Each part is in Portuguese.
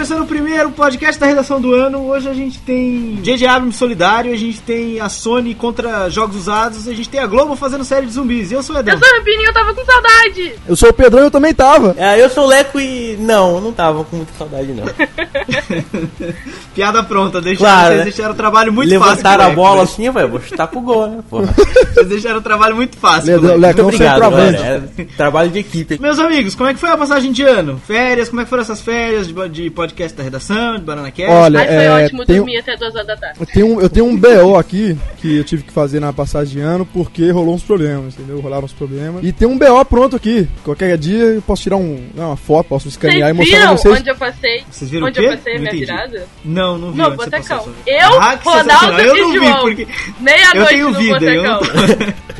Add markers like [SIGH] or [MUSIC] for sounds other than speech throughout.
começando o primeiro podcast da redação do ano. Hoje a gente tem J.J. Abrams solidário, a gente tem a Sony contra jogos usados, a gente tem a Globo fazendo série de zumbis. E eu sou o Edão. Eu sou o Pininho, eu tava com saudade. Eu sou o Pedrão e eu também tava. É, eu sou o Leco e. Não, não tava com muita saudade, não. [LAUGHS] Piada pronta, deixa, Claro, vocês né? deixaram o trabalho muito fácil. Levantaram a bola né? assim, eu falei, vou chutar pro gol, né, porra. [LAUGHS] Vocês deixaram o trabalho muito fácil. Leco, Leco. Leco. Muito obrigado, galera. É trabalho de equipe. Meus amigos, como é que foi a passagem de ano? Férias, como é que foram essas férias de, de podcast da redação, de Banana Cast? Olha, Ai, foi é, ótimo tem, dormir até duas horas da tarde. eu tenho um, eu tenho um BO aqui que eu tive que fazer na passagem de ano porque rolou uns problemas, entendeu? Rolaram uns problemas. E tem um BO pronto aqui. Qualquer dia eu posso tirar um, uma foto, posso escanear e Vocês mostrar viram pra vocês. onde eu passei? Vocês viram onde o quê? eu passei a Não minha entendi. virada? Não, não vi. Você Botecão. Eu, Ah, Ronaldo. Eu e não vi, João. porque... Eu Meia-noite tenho no vida, eu não Botecão. Eu [LAUGHS]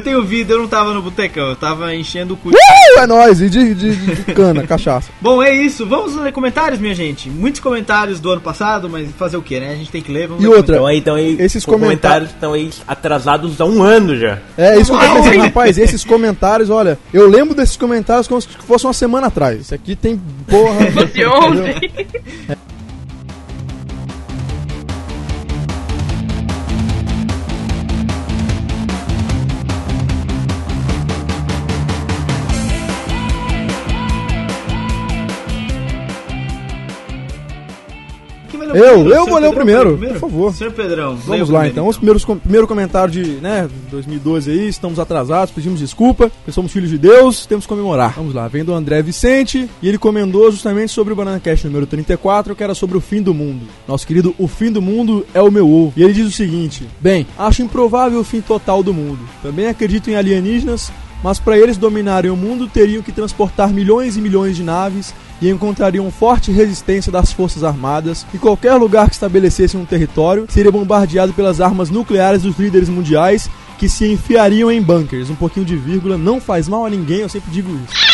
tenho vida, eu não tava no botecão, eu tava enchendo o cu. Uh, é nóis, e de, de, de- de cana, [LAUGHS] cachaça. Bom, é isso. Vamos ler comentários, minha gente. Muitos comentários do ano passado, mas fazer o que, né? A gente tem que ler. Vamos E ler outra, Então aí, então aí Esses os comentários- estão aí atrasados há um ano já. É isso que eu tô pensando, rapaz. Esses comentários, olha, eu lembro desses comentários como se fosse uma semana atrás. Isso aqui tem porra. [LAUGHS] Entendeu? ontem. O Eu, primeiro? eu vou ler o primeiro, por favor. Senhor Pedrão, Vamos lá primeiro, então. Os primeiros, com- primeiro comentário de, né, 2012 aí, estamos atrasados, pedimos desculpa, porque somos filhos de Deus, temos que comemorar. Vamos lá, vem do André Vicente, e ele comentou justamente sobre o Banana Cash número 34, que era sobre o fim do mundo. Nosso querido O Fim do Mundo é o meu ovo. E ele diz o seguinte: Bem, acho improvável o fim total do mundo. Também acredito em alienígenas, mas para eles dominarem o mundo teriam que transportar milhões e milhões de naves e encontrariam forte resistência das forças armadas e qualquer lugar que estabelecesse um território seria bombardeado pelas armas nucleares dos líderes mundiais que se enfiariam em bunkers. Um pouquinho de vírgula não faz mal a ninguém, eu sempre digo isso.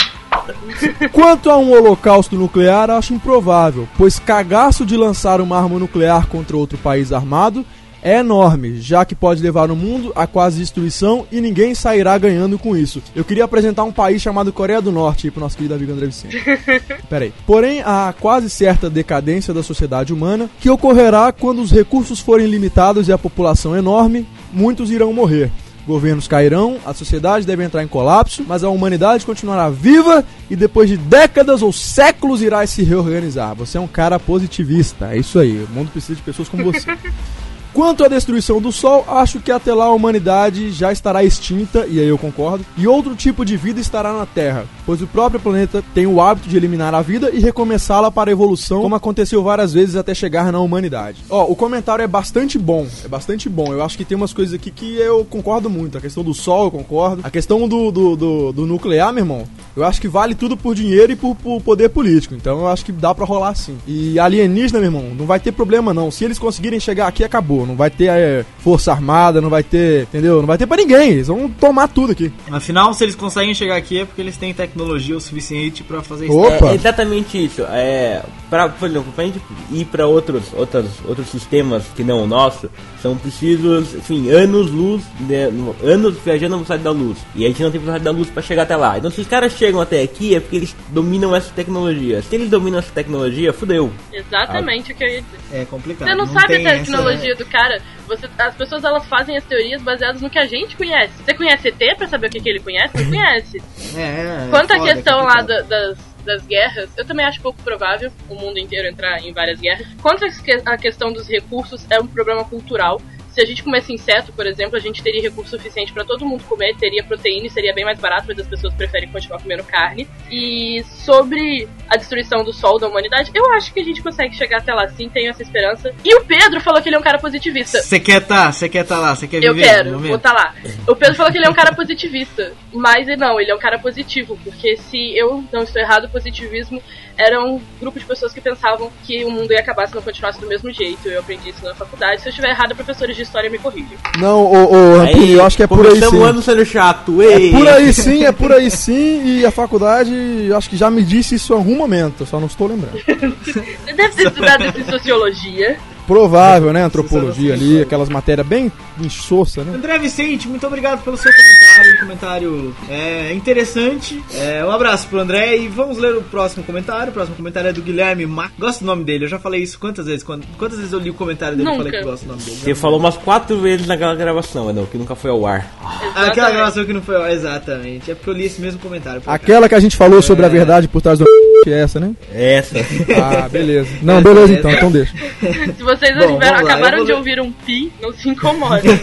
Quanto a um holocausto nuclear, acho improvável, pois cagaço de lançar uma arma nuclear contra outro país armado é enorme, já que pode levar o mundo a quase destruição e ninguém sairá ganhando com isso. Eu queria apresentar um país chamado Coreia do Norte aí pro nosso querido amigo André Vicente. [LAUGHS] Peraí. Porém, há quase certa decadência da sociedade humana que ocorrerá quando os recursos forem limitados e a população enorme, muitos irão morrer. Governos cairão, a sociedade deve entrar em colapso, mas a humanidade continuará viva e depois de décadas ou séculos irá se reorganizar. Você é um cara positivista, é isso aí. O mundo precisa de pessoas como você. [LAUGHS] Quanto à destruição do Sol, acho que até lá a humanidade já estará extinta, e aí eu concordo, e outro tipo de vida estará na Terra, pois o próprio planeta tem o hábito de eliminar a vida e recomeçá-la para a evolução, como aconteceu várias vezes até chegar na humanidade. Ó, o comentário é bastante bom, é bastante bom. Eu acho que tem umas coisas aqui que eu concordo muito. A questão do Sol, eu concordo. A questão do, do, do, do nuclear, meu irmão, eu acho que vale tudo por dinheiro e por, por poder político. Então eu acho que dá pra rolar sim. E alienígena, meu irmão, não vai ter problema não. Se eles conseguirem chegar aqui, acabou. Não vai ter é, força armada, não vai ter, entendeu? Não vai ter pra ninguém. Eles vão tomar tudo aqui. Afinal, se eles conseguem chegar aqui é porque eles têm tecnologia o suficiente pra fazer isso. Opa! É exatamente isso. É, pra, por exemplo, pra gente ir para outros, outros, outros sistemas que não o nosso, são precisos, enfim, anos-luz, né, anos viajando na velocidade da luz. E a gente não tem velocidade da luz para chegar até lá. Então, se os caras chegam até aqui, é porque eles dominam essa tecnologia. Se eles dominam essa tecnologia, fudeu. Exatamente o que eu ia dizer. É complicado. Você não, sabe tem a essa- tecnologia do cara. Você, as pessoas elas fazem as teorias baseadas no que a gente conhece. Você conhece ET pra saber o que, que ele conhece? Não conhece. É, é, Quanto à é questão lá complicado. da- das, das guerras, eu também acho pouco provável o mundo inteiro entrar em várias guerras. Quanto que- à questão dos recursos, é um problema cultural. Se a gente comesse inseto, por exemplo, a gente teria recurso suficiente pra todo mundo comer, teria proteína e seria bem mais barato, mas as pessoas preferem continuar comendo carne. E sobre a destruição do sol da humanidade, eu acho que a gente consegue chegar até lá sim, tenho essa esperança. E o Pedro falou que ele é um cara positivista. Você quer tá, você quer tá lá, você quer Eu viver no quero, vou estar lá. O Pedro falou que ele é um cara positivista, mas não, ele é um cara positivo, porque se eu não estou errado, o positivismo era um grupo de pessoas que pensavam que o mundo ia acabar se não continuasse do mesmo jeito. Eu aprendi isso na faculdade. Se eu estiver errado, professores de história me corrigem. Não, ô, ô Rampini, eu acho que é por aí sim. o ano sendo chato. É por aí sim, é por aí sim, e a faculdade acho que já me disse isso em algum momento, eu só não estou lembrando. [LAUGHS] Você deve ter estudado isso em sociologia. Provável, né? Antropologia ali, aquelas matérias bem insossa, né? André Vicente, muito obrigado pelo seu comentário. comentário, um comentário é, interessante. É, um abraço pro André e vamos ler o próximo comentário. O próximo comentário é do Guilherme Ma. Gosto do nome dele, eu já falei isso quantas vezes? Quant- Quantas vezes eu li o comentário dele e Nunca. falei que gosto do nome dele? Você falou umas quatro vezes naquela gravação, não, que nunca foi ao ar. Aquela Exatamente. gravação que não foi. Exatamente, é porque eu li esse mesmo comentário. Aquela que a gente falou sobre a verdade por trás do que é essa, né? Essa. Ah, beleza. Não, beleza então, então deixa. [LAUGHS] Se vocês Bom, tiveram- acabaram de ler- ouvir um pi, não se incomodem. [LAUGHS]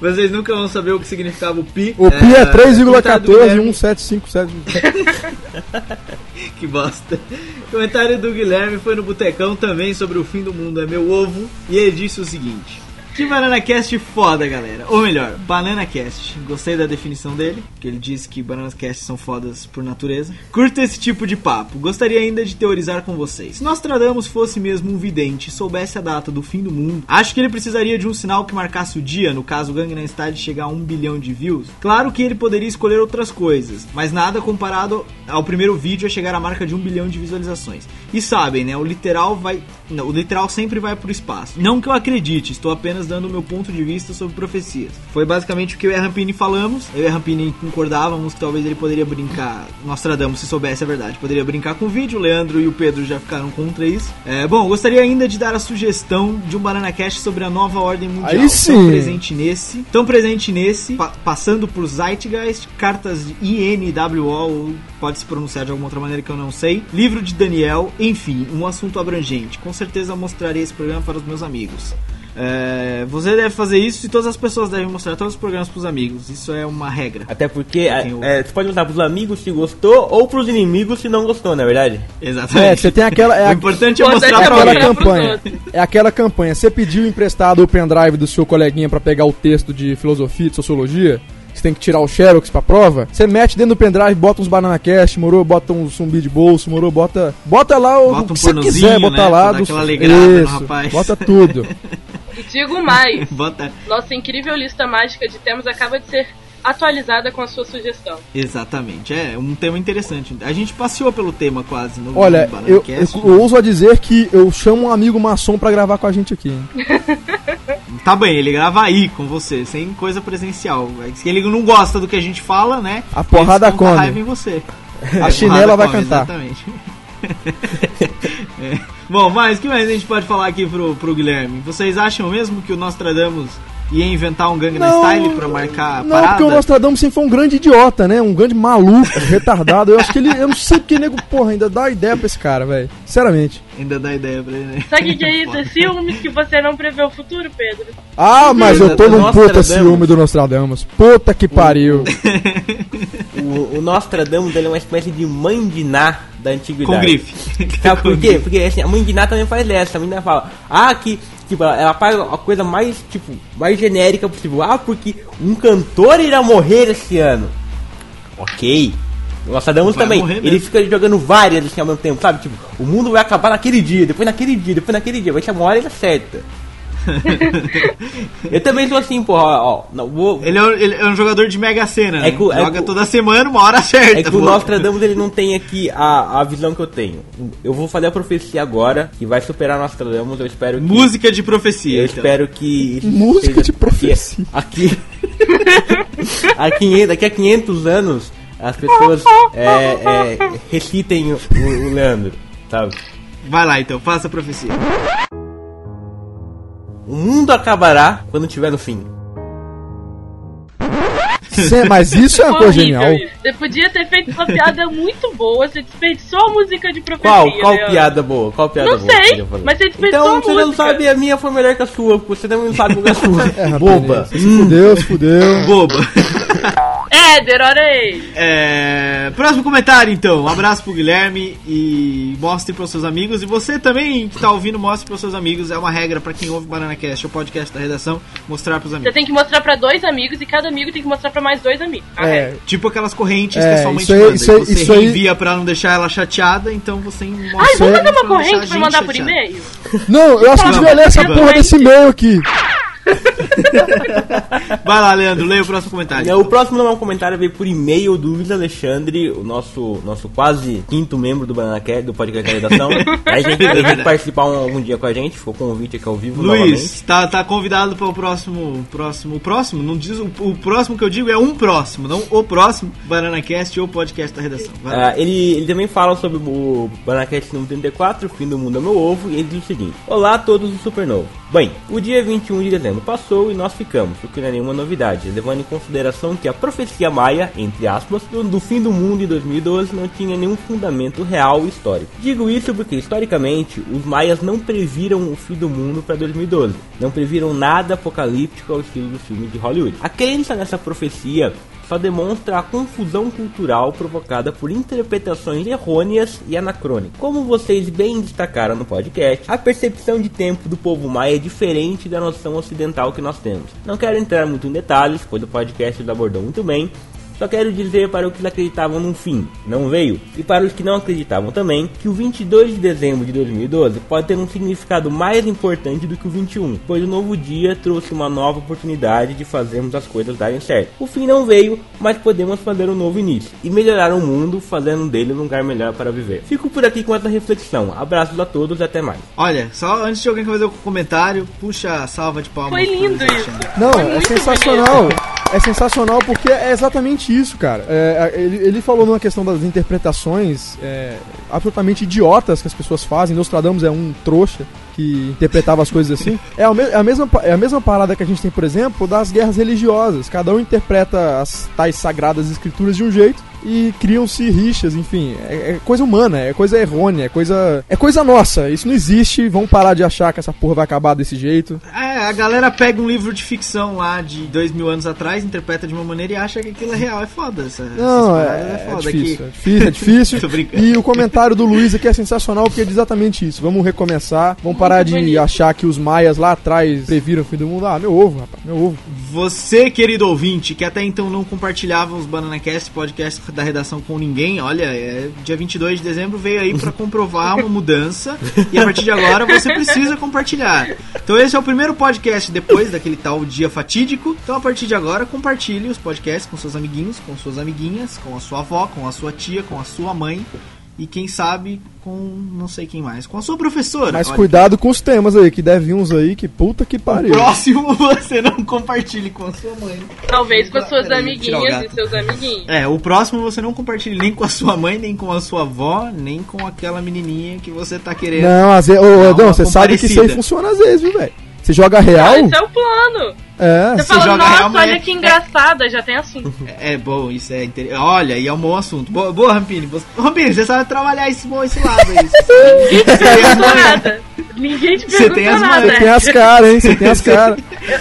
Vocês nunca vão saber o que significava o pi. O pi é 3,17577. [LAUGHS] Que bosta. O comentário do Guilherme foi no Botecão também sobre o fim do mundo é meu ovo. E ele disse o seguinte. Que Banana Cast foda, galera. Ou melhor, Banana Cast. Gostei da definição dele, que ele disse que Bananas Cast são fodas por natureza. Curto esse tipo de papo. Gostaria ainda de teorizar com vocês. Se Nostradamus fosse mesmo um vidente e soubesse a data do fim do mundo, acho que ele precisaria de um sinal que marcasse o dia, no caso o Gangnam Style chegar a um bilhão de views. Claro que ele poderia escolher outras coisas, mas nada comparado ao primeiro vídeo a chegar à marca de um bilhão de visualizações. E sabem, né? O literal vai. Não, o literal sempre vai pro espaço. Não que eu acredite, estou apenas dando o meu ponto de vista sobre profecias. Foi basicamente o que eu e a Rampini falamos. Eu e a Rampini concordávamos que talvez ele poderia brincar. Nostradamus, se soubesse a verdade, poderia brincar com o vídeo. O Leandro e o Pedro já ficaram contra isso. É, bom, gostaria ainda de dar a sugestão de um Banana Cash sobre a nova ordem mundial. Aí Tão sim. presente nesse, tão presente nesse, pa- passando por Zeitgeist, cartas de INWO, ou pode se pronunciar de alguma outra maneira que eu não sei, livro de Daniel, enfim, um assunto abrangente. Com certeza mostrarei esse programa para os meus amigos. É, você deve fazer isso e todas as pessoas devem mostrar todos os programas para os amigos. Isso é uma regra. Até porque Tem o- é, você pode mostrar pros amigos se gostou ou pros inimigos se não gostou, não é verdade? Exatamente. É, você tem aquela. É o a- importante é mostrar para aquela campanha. É aquela campanha. Você pediu emprestado o pendrive do seu coleguinha pra pegar o texto de filosofia, de sociologia. Tem que tirar o xerox pra prova. Você mete dentro do pendrive, bota uns banana cash, morou, bota um zumbi de bolso, morou, bota. Bota lá o, Bota um que você quiser botar né, lá. dar do- aquela alegrada Isso, rapaz. Bota tudo. [LAUGHS] E digo mais, [LAUGHS] Bota. nossa incrível lista mágica de temas acaba de ser atualizada com a sua sugestão. Exatamente, é um tema interessante. A gente passeou pelo tema quase no Olha, eu, eu, Cast. eu ouso a dizer que eu chamo um amigo maçom pra gravar com a gente aqui. [LAUGHS] Tá bem, ele grava aí com você, sem coisa presencial. Se ele não gosta do que a gente fala, né? A porrada come. raiva em você. [LAUGHS] A chinela vai come, cantar. Exatamente. [LAUGHS] É. Bom, mas o que mais a gente pode falar aqui pro, pro Guilherme? Vocês acham mesmo que o Nostradamus ia inventar um Gangnam Style pra marcar a não, parada? porque o Nostradamus sempre foi um grande idiota, né? Um grande maluco, [LAUGHS] retardado. Eu acho que ele. Eu não sei porque nego, porra, ainda dá ideia pra esse cara, velho. Sinceramente. Ainda dá ideia pra ele, né? Sabe o que, que é isso? [LAUGHS] É ciúmes que você não prevê o futuro, Pedro? Ah, mas eu tô num puta ciúme do Nostradamus. Puta que pariu. [LAUGHS] O, o Nostradamus ele é uma espécie de mãe de Ná da antiguidade. Com grife. Sabe por quê? Porque assim, a mãe de Ná também faz essa. A menina fala, ah, que. Tipo, ela- faz a coisa mais, tipo, mais genérica possível. Ah, porque um cantor irá morrer esse ano. Ok. O Nostradamus Vai também. Ele fica jogando várias assim ao mesmo tempo, sabe? Tipo, o mundo vai acabar naquele dia, depois naquele dia, depois naquele dia. Vai ser uma hora ele acerta. [LAUGHS] Eu também tô assim, porra, ó, não, vou, Ele é, um, ele é um jogador de Mega Sena, né? É que o- é Joga que toda semana, uma hora certa. É que o. Nostradamus ele não tem aqui a, a visão que eu tenho. Eu vou fazer a profecia agora, que vai superar Nostradamus. Eu espero que. Música de profecia. Eu então. espero que. Música seja- de profecia. Aqui. [LAUGHS] Aqui, 500 daqui a 500 anos, as pessoas [LAUGHS] é, é, recitem o, o- o Leandro, sabe? Vai lá então, faça a profecia. O mundo acabará quando tiver no fim. Cê- mas isso é uma coisa genial. Você podia ter feito uma piada muito boa, você desperdiçou a música de profecia. Qual? Qual Leandro. piada boa? Qual piada Não boa? que sei, mas você desperdiçou Então a você não música. sabe, a minha foi melhor que a sua, porque você também não sabe qual é a sua. [LAUGHS] É, rapaz, Boba. Se fudeu, se fudeu. [LAUGHS] Boba. [LAUGHS] Éder, olha aí. É, próximo comentário então. Um abraço pro Guilherme e mostre pros seus amigos. E você também que tá ouvindo, mostre pros seus amigos. É uma regra pra quem ouve Banana Cast, o podcast da redação, mostrar pros Você amigos. tem que mostrar pra dois amigos e cada amigo tem que mostrar pra mais dois amigos. A É, regra. Tipo aquelas correntes É, que a sua mãe te aí- manda. isso aí- você isso aí- envia pra não deixar ela chateada, então você mostra. Ai, vamos é- fazer uma corrente pra mandar por e-mail? Não, eu acho que Vamos, devia ler essa porra desse e-mail aqui. [LAUGHS] Vai lá, Leandro, leia o próximo comentário. É, O próximo não é um comentário, veio por e-mail do Luiz Alexandre, o nosso, nosso quase quinto membro do Banana Cat, do podcast da redação. [LAUGHS] a gente tem que participar um, algum dia com a gente, ficou convite aqui ao vivo novamente. Luiz, tá, tá convidado para o próximo, próximo, o próximo, não diz o, o próximo que eu digo é um próximo, não o próximo Banana Cast ou podcast da redação. Ah, ele, ele também fala sobre o Banacast número 34, o fim do mundo é meu ovo, e ele diz o seguinte: Olá a todos do Supernovo. Bem, o dia 21 de dezembro passou e nós ficamos, o que não é nenhuma novidade, levando em consideração que a profecia maia, entre aspas, do, fim do mundo em 2012 não tinha nenhum fundamento real histórico. Digo isso porque, historicamente, os maias não previram o fim do mundo para 2012, não previram nada apocalíptico ao estilo dos filmes de Hollywood. A crença nessa profecia só demonstra a confusão cultural provocada por interpretações errôneas e anacrônicas. Como vocês bem destacaram no podcast, a percepção de tempo do povo maia é diferente da noção ocidental que nós temos. Não quero entrar muito em detalhes, pois o podcast abordou muito bem, só quero dizer para os que acreditavam num fim, não veio, e para os que não acreditavam também, que o 22 de dezembro de 2012 pode ter um significado mais importante do que o 21, pois o novo dia trouxe uma nova oportunidade de fazermos as coisas darem certo. O fim não veio, mas podemos fazer um novo início e melhorar o mundo, fazendo dele um lugar melhor para viver. Fico por aqui com essa reflexão. Abraços a todos e até mais. Olha, só antes de alguém fazer o comentário, puxa a salva de palmas. Foi lindo isso. Não, Foi é sensacional. É sensacional porque é exatamente isso, cara. É, ele, ele falou numa questão das interpretações é, absolutamente idiotas que as pessoas fazem. Nostradamus é um trouxa que interpretava as coisas assim. [LAUGHS] É a, me- é a mesma, é a mesma parada que a gente tem, por exemplo, das guerras religiosas. Cada um interpreta as tais sagradas escrituras de um jeito e criam-se rixas, enfim. É, é coisa humana, é coisa errônea, é coisa. É coisa nossa. Isso não existe. Vamos parar de achar que essa porra vai acabar desse jeito. É, a galera pega um livro de ficção lá de dois mil anos atrás, interpreta de uma maneira e acha que aquilo é real. É foda. Essa, Não, é, paradas é foda. difícil, é difícil, é [LAUGHS] difícil. E o comentário do Luiz aqui é sensacional porque é exatamente isso. Vamos recomeçar, vamos parar de bonito. achar que os maias lá atrás previram o fim do mundo. Ah, meu ovo, rapaz, meu ovo. Você, querido ouvinte, que até então não compartilhava os BananaCast, podcast da redação com ninguém, olha, é, dia 22 de dezembro veio aí pra comprovar uma mudança e a partir de agora você precisa compartilhar. Então esse é o primeiro podcast depois daquele tal dia fatídico. Então a partir de agora compartilhe os podcasts com seus amiguinhos, com suas amiguinhas, com a sua avó, com a sua tia, com a sua mãe e quem sabe com não sei quem mais, com a sua professora. Mas Olha, cuidado com os temas aí, que deve uns aí que puta que O pariu. próximo [LAUGHS] você não compartilhe com a sua mãe. Talvez com as suas o amiguinhas gato. e seus amiguinhos. É, o próximo você não compartilha nem com a sua mãe, nem com a sua avó, nem com aquela menininha que você tá querendo. Não, às vezes, ô, Não, você sabe que isso aí funciona às vezes, viu, velho? Você joga real? Ah, esse é o plano. É. Você Você fala, joga nossa, real, mas olha é- que engraçada, já tem assunto. É bom, isso é interessante. Olha, e é um bom assunto. Boa, boa Rampini. Você... Rampini, você sabe trabalhar esse, bom, esse lado aí. [LAUGHS] Ninguém te Você tem as perguntou nada. Ninguém te Você perguntou tem as nada. Você tem as caras, hein? Você tem as caras.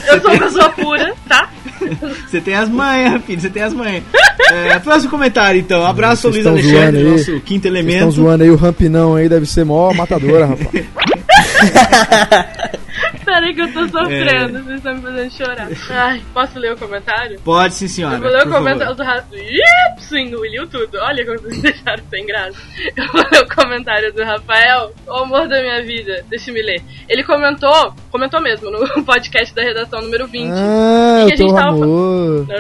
Eu sou pessoa pura, tá? Você tem as manhas, Rampini, você tem as manhas. É, próximo comentário, então. Abraço, Luiz Alexandre, aí. nosso quinto Vocês estão elemento. zoando aí o rampinão aí, deve ser mó matadora, rapaz. [LAUGHS] Peraí que eu tô sofrendo, É. vocês estão me fazendo chorar. Ai, posso ler o comentário? Pode sim, senhora. Eu vou ler o comentário do Rafael. Ih, sim, engoliu tudo. Olha como vocês [LAUGHS] deixaram sem graça. Eu vou ler o comentário do Rafael. O amor da minha vida. Deixa eu me ler. Ele comentou, comentou mesmo, no [LAUGHS] podcast da redação número 20. Ah, que a gente tava amor. [LAUGHS]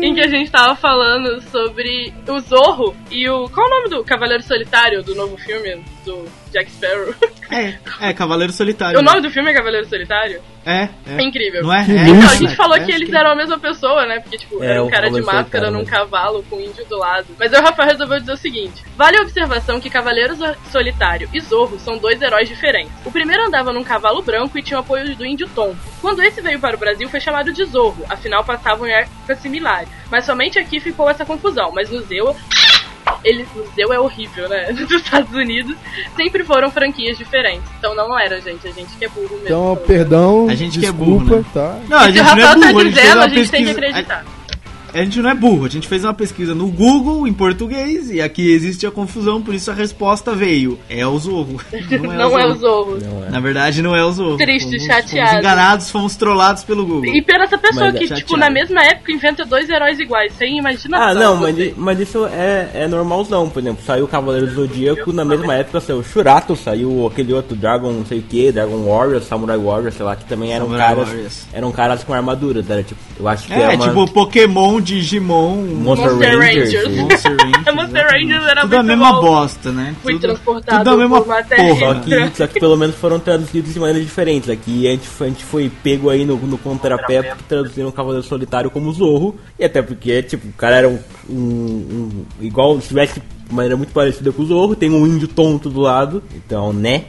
em que a gente tava falando sobre o Zorro e o. Qual é o nome do Cavaleiro Solitário do novo filme do Jack Sparrow? É, é, Cavaleiro Solitário. o nome do filme é Cavaleiro Solitário? É, É é. incrível. Não é? Que é Então, a Isso. gente falou É, que eles eram a mesma pessoa, né? Porque, tipo, É, era um o cara de máscara num cavalo com um índio do lado. Mas aí o Rafael resolveu dizer o seguinte: vale a observação que Cavaleiro Solitário e Zorro são dois heróis diferentes. O primeiro andava num cavalo branco e tinha o apoio do índio Tom. Quando esse veio para o Brasil, foi chamado de Zorro, afinal passavam em épocas similares. Mas somente aqui ficou essa confusão. Mas no Zeu. Ele, o Zeu é horrível, né? [LAUGHS] Dos Estados Unidos sempre foram franquias diferentes. Então não era, gente. A gente que é burro mesmo. Então, perdão, A gente que é desculpa, burro, né? tá? Não, a Se gente o não é Rafael burro, tá a gente dizendo, a gente tem que pesquisa. acreditar. a gente não é burro, a gente fez uma pesquisa no Google em português e aqui existe a confusão, por isso a resposta veio. É o Zorro. [LAUGHS] Não, não é o Zorro. É. Na verdade, não é o Zorro. Triste, fomos, chateado. Fomos enganados, fomos trollados pelo Google. E pela essa pessoa Mas é que, chateado. tipo, na mesma época inventa dois heróis iguais, sem imaginação. Ah, não, mas, mas isso é, é normalzão, por exemplo, saiu o Cavaleiro do Zodíaco, na mesma época saiu o Shurato, saiu aquele outro Dragon não sei o que, Dragon Warrior, Samurai Warrior, sei lá, que também eram Samurai caras. Warriors. Eram caras com armaduras, era tipo, eu acho que É, uma tipo Pokémon, Digimon, Monster, Monster Rangers. Rangers. Monster Rangers. [LAUGHS] Monster Rangers era Tudo a muito mesma bom. bosta, né? Fui tudo, transportado tudo a mesma porra. Só que, só que pelo menos foram traduzidos de maneiras diferentes. Aqui a gente foi, a gente foi pego aí no, no contrapé porque traduziram o Cavaleiro Solitário como Zorro. E até porque, tipo, o cara era um. um- um- igual se tivesse de maneira muito parecida com o Zorro, tem um índio tonto do lado. Então, né?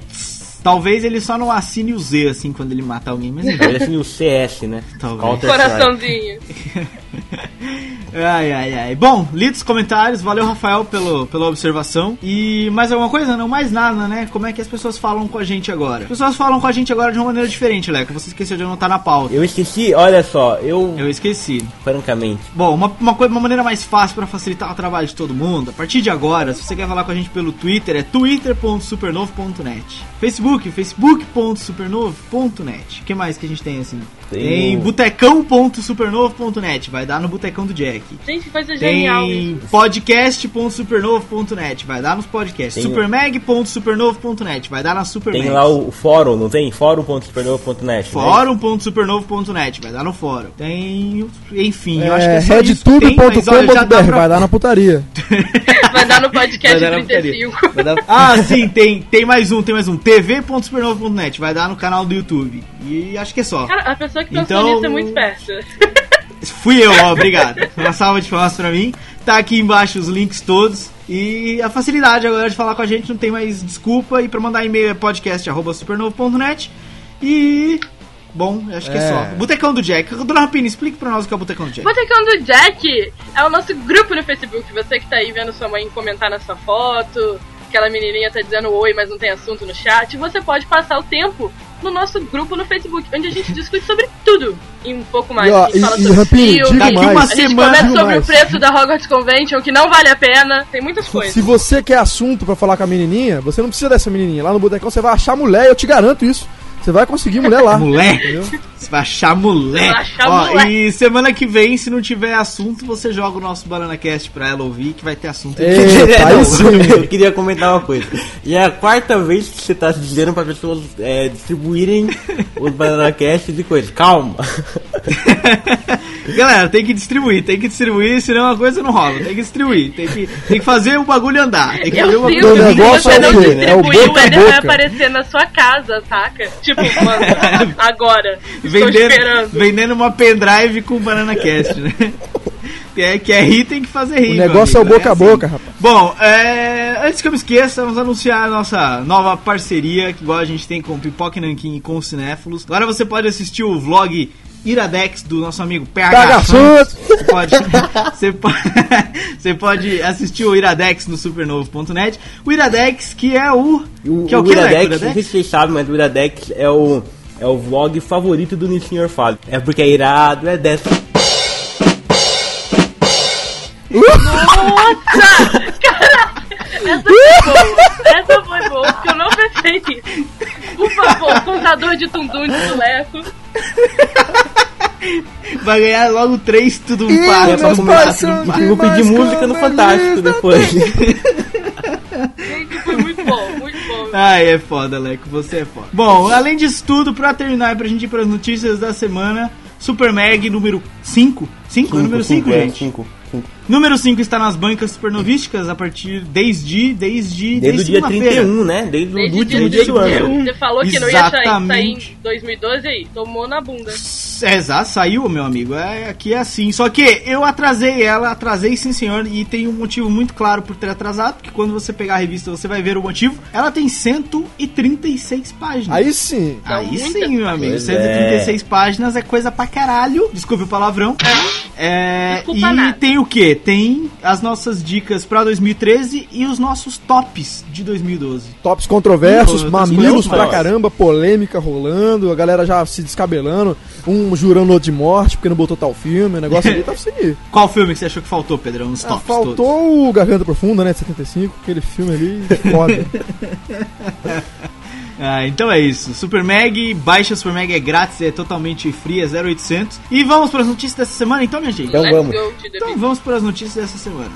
Talvez ele só não assine o Z assim quando ele matar alguém, mas. Ele assim o CS, né? Talvez. Coraçãozinho. [LAUGHS] [LAUGHS] Ai, ai, ai. Bom, lidos os comentários. Valeu, Rafael, pelo, pela observação. E mais alguma coisa? Não, mais nada, né? Como é que as pessoas falam com a gente agora? As pessoas falam com a gente agora de uma maneira diferente, Leco. Você esqueceu de anotar na pauta. Eu esqueci, olha só, eu, Eu esqueci. francamente, Bom, uma, uma, coisa, uma maneira mais fácil para facilitar o trabalho de todo mundo, a partir de agora, se você quer falar com a gente pelo Twitter, é twitter.supernovo.net. Facebook, facebook.supernovo.net. O que mais que a gente tem assim? Tem Tem botecão.supernovo.net, vai dar no Botecão do Jack. Gente, que coisa genial Tem podcast.supernovo.net, vai dar nos podcasts. Tem Supermag.supernovo.net, vai dar na Supermag. tem lá o, o fórum, não tem? Fórum.supernovo.net. né? Fórum.supernovo.net, vai dar no fórum. Tem. Enfim, eu acho que É, é só tem, redtube.com.br, pra- vai dar na putaria. [LAUGHS] Vai dar no podcast Vai dar na 35. Vai dar- Ah, sim, tem, tem mais um, tem mais um. tv.supernovo.net, vai dar no canal do YouTube. E acho que é só. Cara, a pessoa que pensou Então- nisso é muito esperta. [LAUGHS] Fui eu, ó, obrigado. Uma salva de palmas pra mim. Tá aqui embaixo os links todos. E a facilidade agora de falar com a gente não tem mais desculpa. E pra mandar e-mail é podcast.supernovo.net. E. Bom, acho que é, É. só. Botecão do Jack. Dona Rapina, explique pra nós o que é o Botecão do Jack. Botecão do Jack é o nosso grupo no Facebook. Você que tá aí vendo sua mãe comentar na sua foto, aquela menininha tá dizendo oi, mas não tem assunto no chat, você pode passar o tempo no nosso grupo no Facebook, onde a gente discute sobre tudo e um pouco mais. E, ó, a gente fala e- e, sobre Rapinho, filme, Daqui uma a gente semana, sobre mais. o preço da Hogwarts Convention, que não vale a pena. Tem muitas coisas. Se você quer assunto pra falar com a menininha, você não precisa dessa menininha. Lá no Botecão você vai achar mulher, eu te garanto isso. Você vai conseguir mulher lá. Mulher? Entendeu? Você vai achar mulher. Vai achar Ó, mulher. E semana que vem, se não tiver assunto, você joga o nosso BananaCast pra ela ouvir, que vai ter assunto. [LAUGHS] Não, sim. eu queria comentar uma coisa. E é a quarta vez que você tá dizendo para pessoas é, distribuírem os BananaCasts e coisas. Calma. [LAUGHS] Galera, tem que distribuir, tem que distribuir, senão a coisa não rola. Tem que distribuir, tem que, tem que fazer o bagulho andar. Tem que fazer o bagulho sinto O negócio você é o não quê? distribuir, É o o boca a vai aparecer na sua casa, saca? Tipo, mano, [LAUGHS] agora. Estou vendendo, esperando. vendendo uma pendrive com BananaCast, né? Que é, que é rir, tem que fazer rir. O negócio é o amigo, boca a assim. boca, rapaz. Bom, é, antes que eu me esqueça, vamos anunciar a nossa nova parceria, que igual a gente tem com o Pipoca e Nanquim e com os Cinéfilos. Agora você pode assistir o vlog Iradex do nosso amigo PH. Santos. Você pode, [LAUGHS] você, pode, [LAUGHS] você pode assistir o Iradex no supernovo.net. O Iradex, que é o. O, que é o, o que, Leco? Iradex, não sei se vocês sabem, mas o Iradex é o, é o vlog favorito do Nissin Orfalho. É porque é irado, é dessa. Nossa! Caraca! Essa foi boa. Essa foi boa, porque eu não pensei nisso. Por favor, contador de tundum de suleco. [LAUGHS] Vai ganhar logo três tudo um par. E vou pedir música no Fantástico depois. Gente, foi muito bom, muito bom. Ai, é foda, Leco, você é foda. Bom, além disso tudo, pra terminar e pra gente ir pras notícias da semana, Super Mag número 5. 5? número 5, é, gente. cinco, cinco. Número 5 está nas bancas supernovísticas a partir desde desde Desde o dia segunda-feira. 31, né? Desde, Desde o último dia dia do ano. 31. Você falou que não ia sair, sair Exatamente. em 2012 aí, tomou na bunda. É, exato, saiu, meu amigo. É, aqui é assim. Só que eu atrasei ela, atrasei sim, senhor. E tem um motivo muito claro por ter atrasado. Porque quando você pegar a revista, você vai ver o motivo. Ela tem 136 páginas. Aí sim. Aí São sim, meu amigo. Pois 136 páginas é coisa pra caralho. Desculpe o palavrão. É, Desculpa e nada. tem o quê? Quê? Tem as nossas dicas pra 2013 e os nossos tops de 2012. Tops controversos, Pô, mamilos pra caramba, polêmica rolando, a galera já se descabelando, um jurando outro de morte porque não botou tal filme, o negócio ali tá [LAUGHS] seguir. Qual filme que você achou que faltou, Pedrão, nos Ah, tops faltou todos? o Garganta Profunda, né, de 75, aquele filme ali, foda. [LAUGHS] Ah, então é isso. Super Mag, baixa Super Mag é grátis, é totalmente free, é 0800. E vamos para as notícias dessa semana então, minha gente? Então vamos. Então vamos para as notícias dessa semana.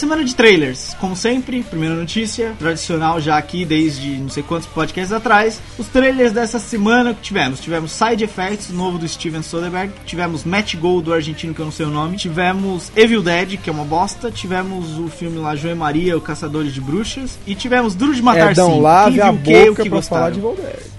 Semana de trailers, como sempre, primeira notícia, tradicional já aqui desde não sei quantos podcasts atrás. Os trailers dessa semana que tivemos, tivemos Side Effects, novo do Steven Soderbergh, tivemos Match Gold do argentino que eu não sei o nome, tivemos Evil Dead, que é uma bosta, tivemos o filme lá João e Maria, o Caçadores de Bruxas, e tivemos Duro de Matar Edão, 5. É, lave Quem a viu o que, o boca que pra falar gostaram? de.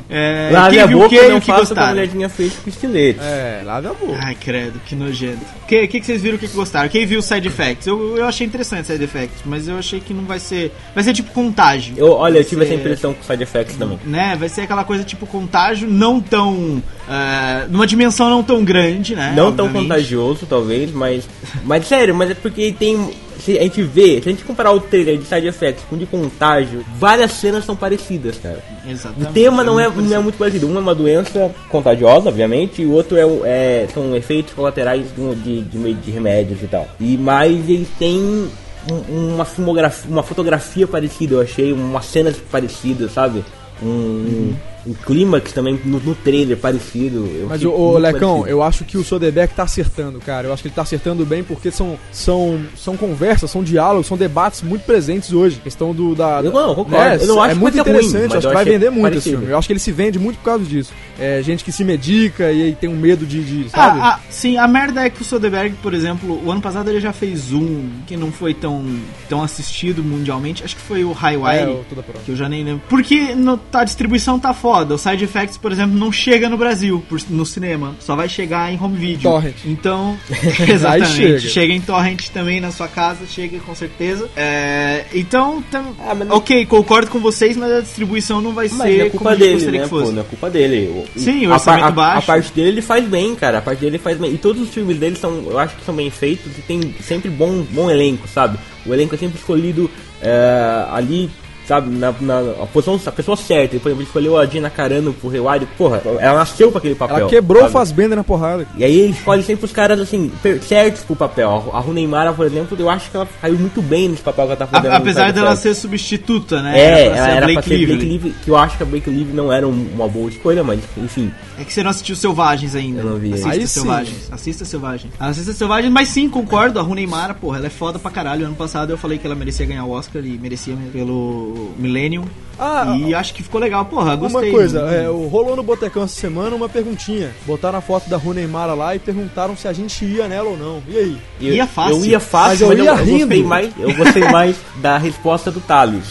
[LAUGHS] É, Lave a viu o boca que não o que faça gostaram? mulherzinha feita com estilete. É, lave a boca. Ai, credo, que nojento. O que, que, que vocês viram o que, que gostaram? Quem viu Side Effects? Eu, eu achei interessante Side Effects, mas eu achei que não vai ser. Vai ser tipo contágio. Eu, olha, eu tive Vai essa ser- impressão com Side Effects também. Né? Vai ser aquela coisa tipo contágio, não tão. ah, numa dimensão não tão grande, né? Não tão obviamente. contagioso, talvez, mas. Mas sério, mas é porque tem. Se a gente vê, se a gente comparar o trailer de Side Effects com o de contágio, várias cenas são parecidas, cara. O Exatamente. tema não é, muito não é muito parecido. Um é uma doença contagiosa, obviamente, e o outro é, o- é- são efeitos colaterais de, de, de, remédios e tal. E mais eles têm um- uma filmografia, uma fotografia parecida, eu achei, umas cenas parecidas, sabe? Um, um clímax também no, no trailer parecido. Eu Mas, muito Lecão, parecido. eu acho que o Soderbergh tá acertando, cara. Eu acho que ele tá acertando bem porque são, são, são conversas, são diálogos, são debates muito presentes hoje. A questão do da. Eu não, concordo. Eu não acho é que muito ruim, interessante, mas acho que vai vender muito esse parecido. filme. Eu acho que ele se vende muito por causa disso. É, gente que se medica e aí tem um medo de, de sabe? Ah, ah, sim, a merda é que o Soderbergh, por exemplo, o ano passado ele já fez um que não foi tão, tão assistido mundialmente. Acho que foi o High é, o. Que eu já nem lembro. Porque no, tá, a distribuição tá foda. O Side Effects, por exemplo, não chega no Brasil por- no cinema. Só vai chegar em home video. Torrent. Então, [LAUGHS] [LAUGHS] exatamente. chega. chega. em torrent também na sua casa, chega com certeza. É, então, tam- Ah, não- ok, concordo com vocês, mas a distribuição não vai Mas ser é culpa a dele, gostaria né? que Pô, fosse. não é culpa dele. O- Sim, o a, orçamento par- a- baixo. A parte dele ele faz bem, cara. A parte dele faz bem. E todos os filmes dele são, eu acho que são bem feitos e tem sempre bom, bom elenco, sabe? O elenco é sempre escolhido é, ali, sabe, na, na a, posição, a pessoa certa. Por exemplo, ele escolheu a Gina Carano pro Rewire. Porra, ela nasceu pra aquele papel. Ela quebrou o sabe? Fassbender na porrada. E aí ele escolhe sempre os caras assim, certos pro papel. A Ru Neymar, por exemplo, eu acho que ela caiu muito bem nesse papel que ela tá fazendo. A- apesar dela ser substituta, né? É, pra ela era Blake pra ser Blake Lively. Que eu acho que a Blake Lively não era um- uma boa escolha, mas enfim. É que você não assistiu Selvagens ainda. Eu não vi. Assista Aí sim. Selvagens. Assista Selvagens. Assista Selvagens, mas sim, concordo. A Rooney Mara, porra, ela é foda pra caralho. Ano passado eu falei que ela merecia ganhar o Oscar e merecia pelo Millennium. Ah, e acho que ficou legal. Porra, gostei. Uma coisa, é, rolou no Botecão essa semana uma perguntinha. Botaram a foto da Rune Mara lá e perguntaram se a gente ia nela ou não. E aí? Eu, Ia fácil. Eu ia fácil, Mas eu mas, ia eu, eu gostei rindo. mais, eu gostei mais da resposta do Thales.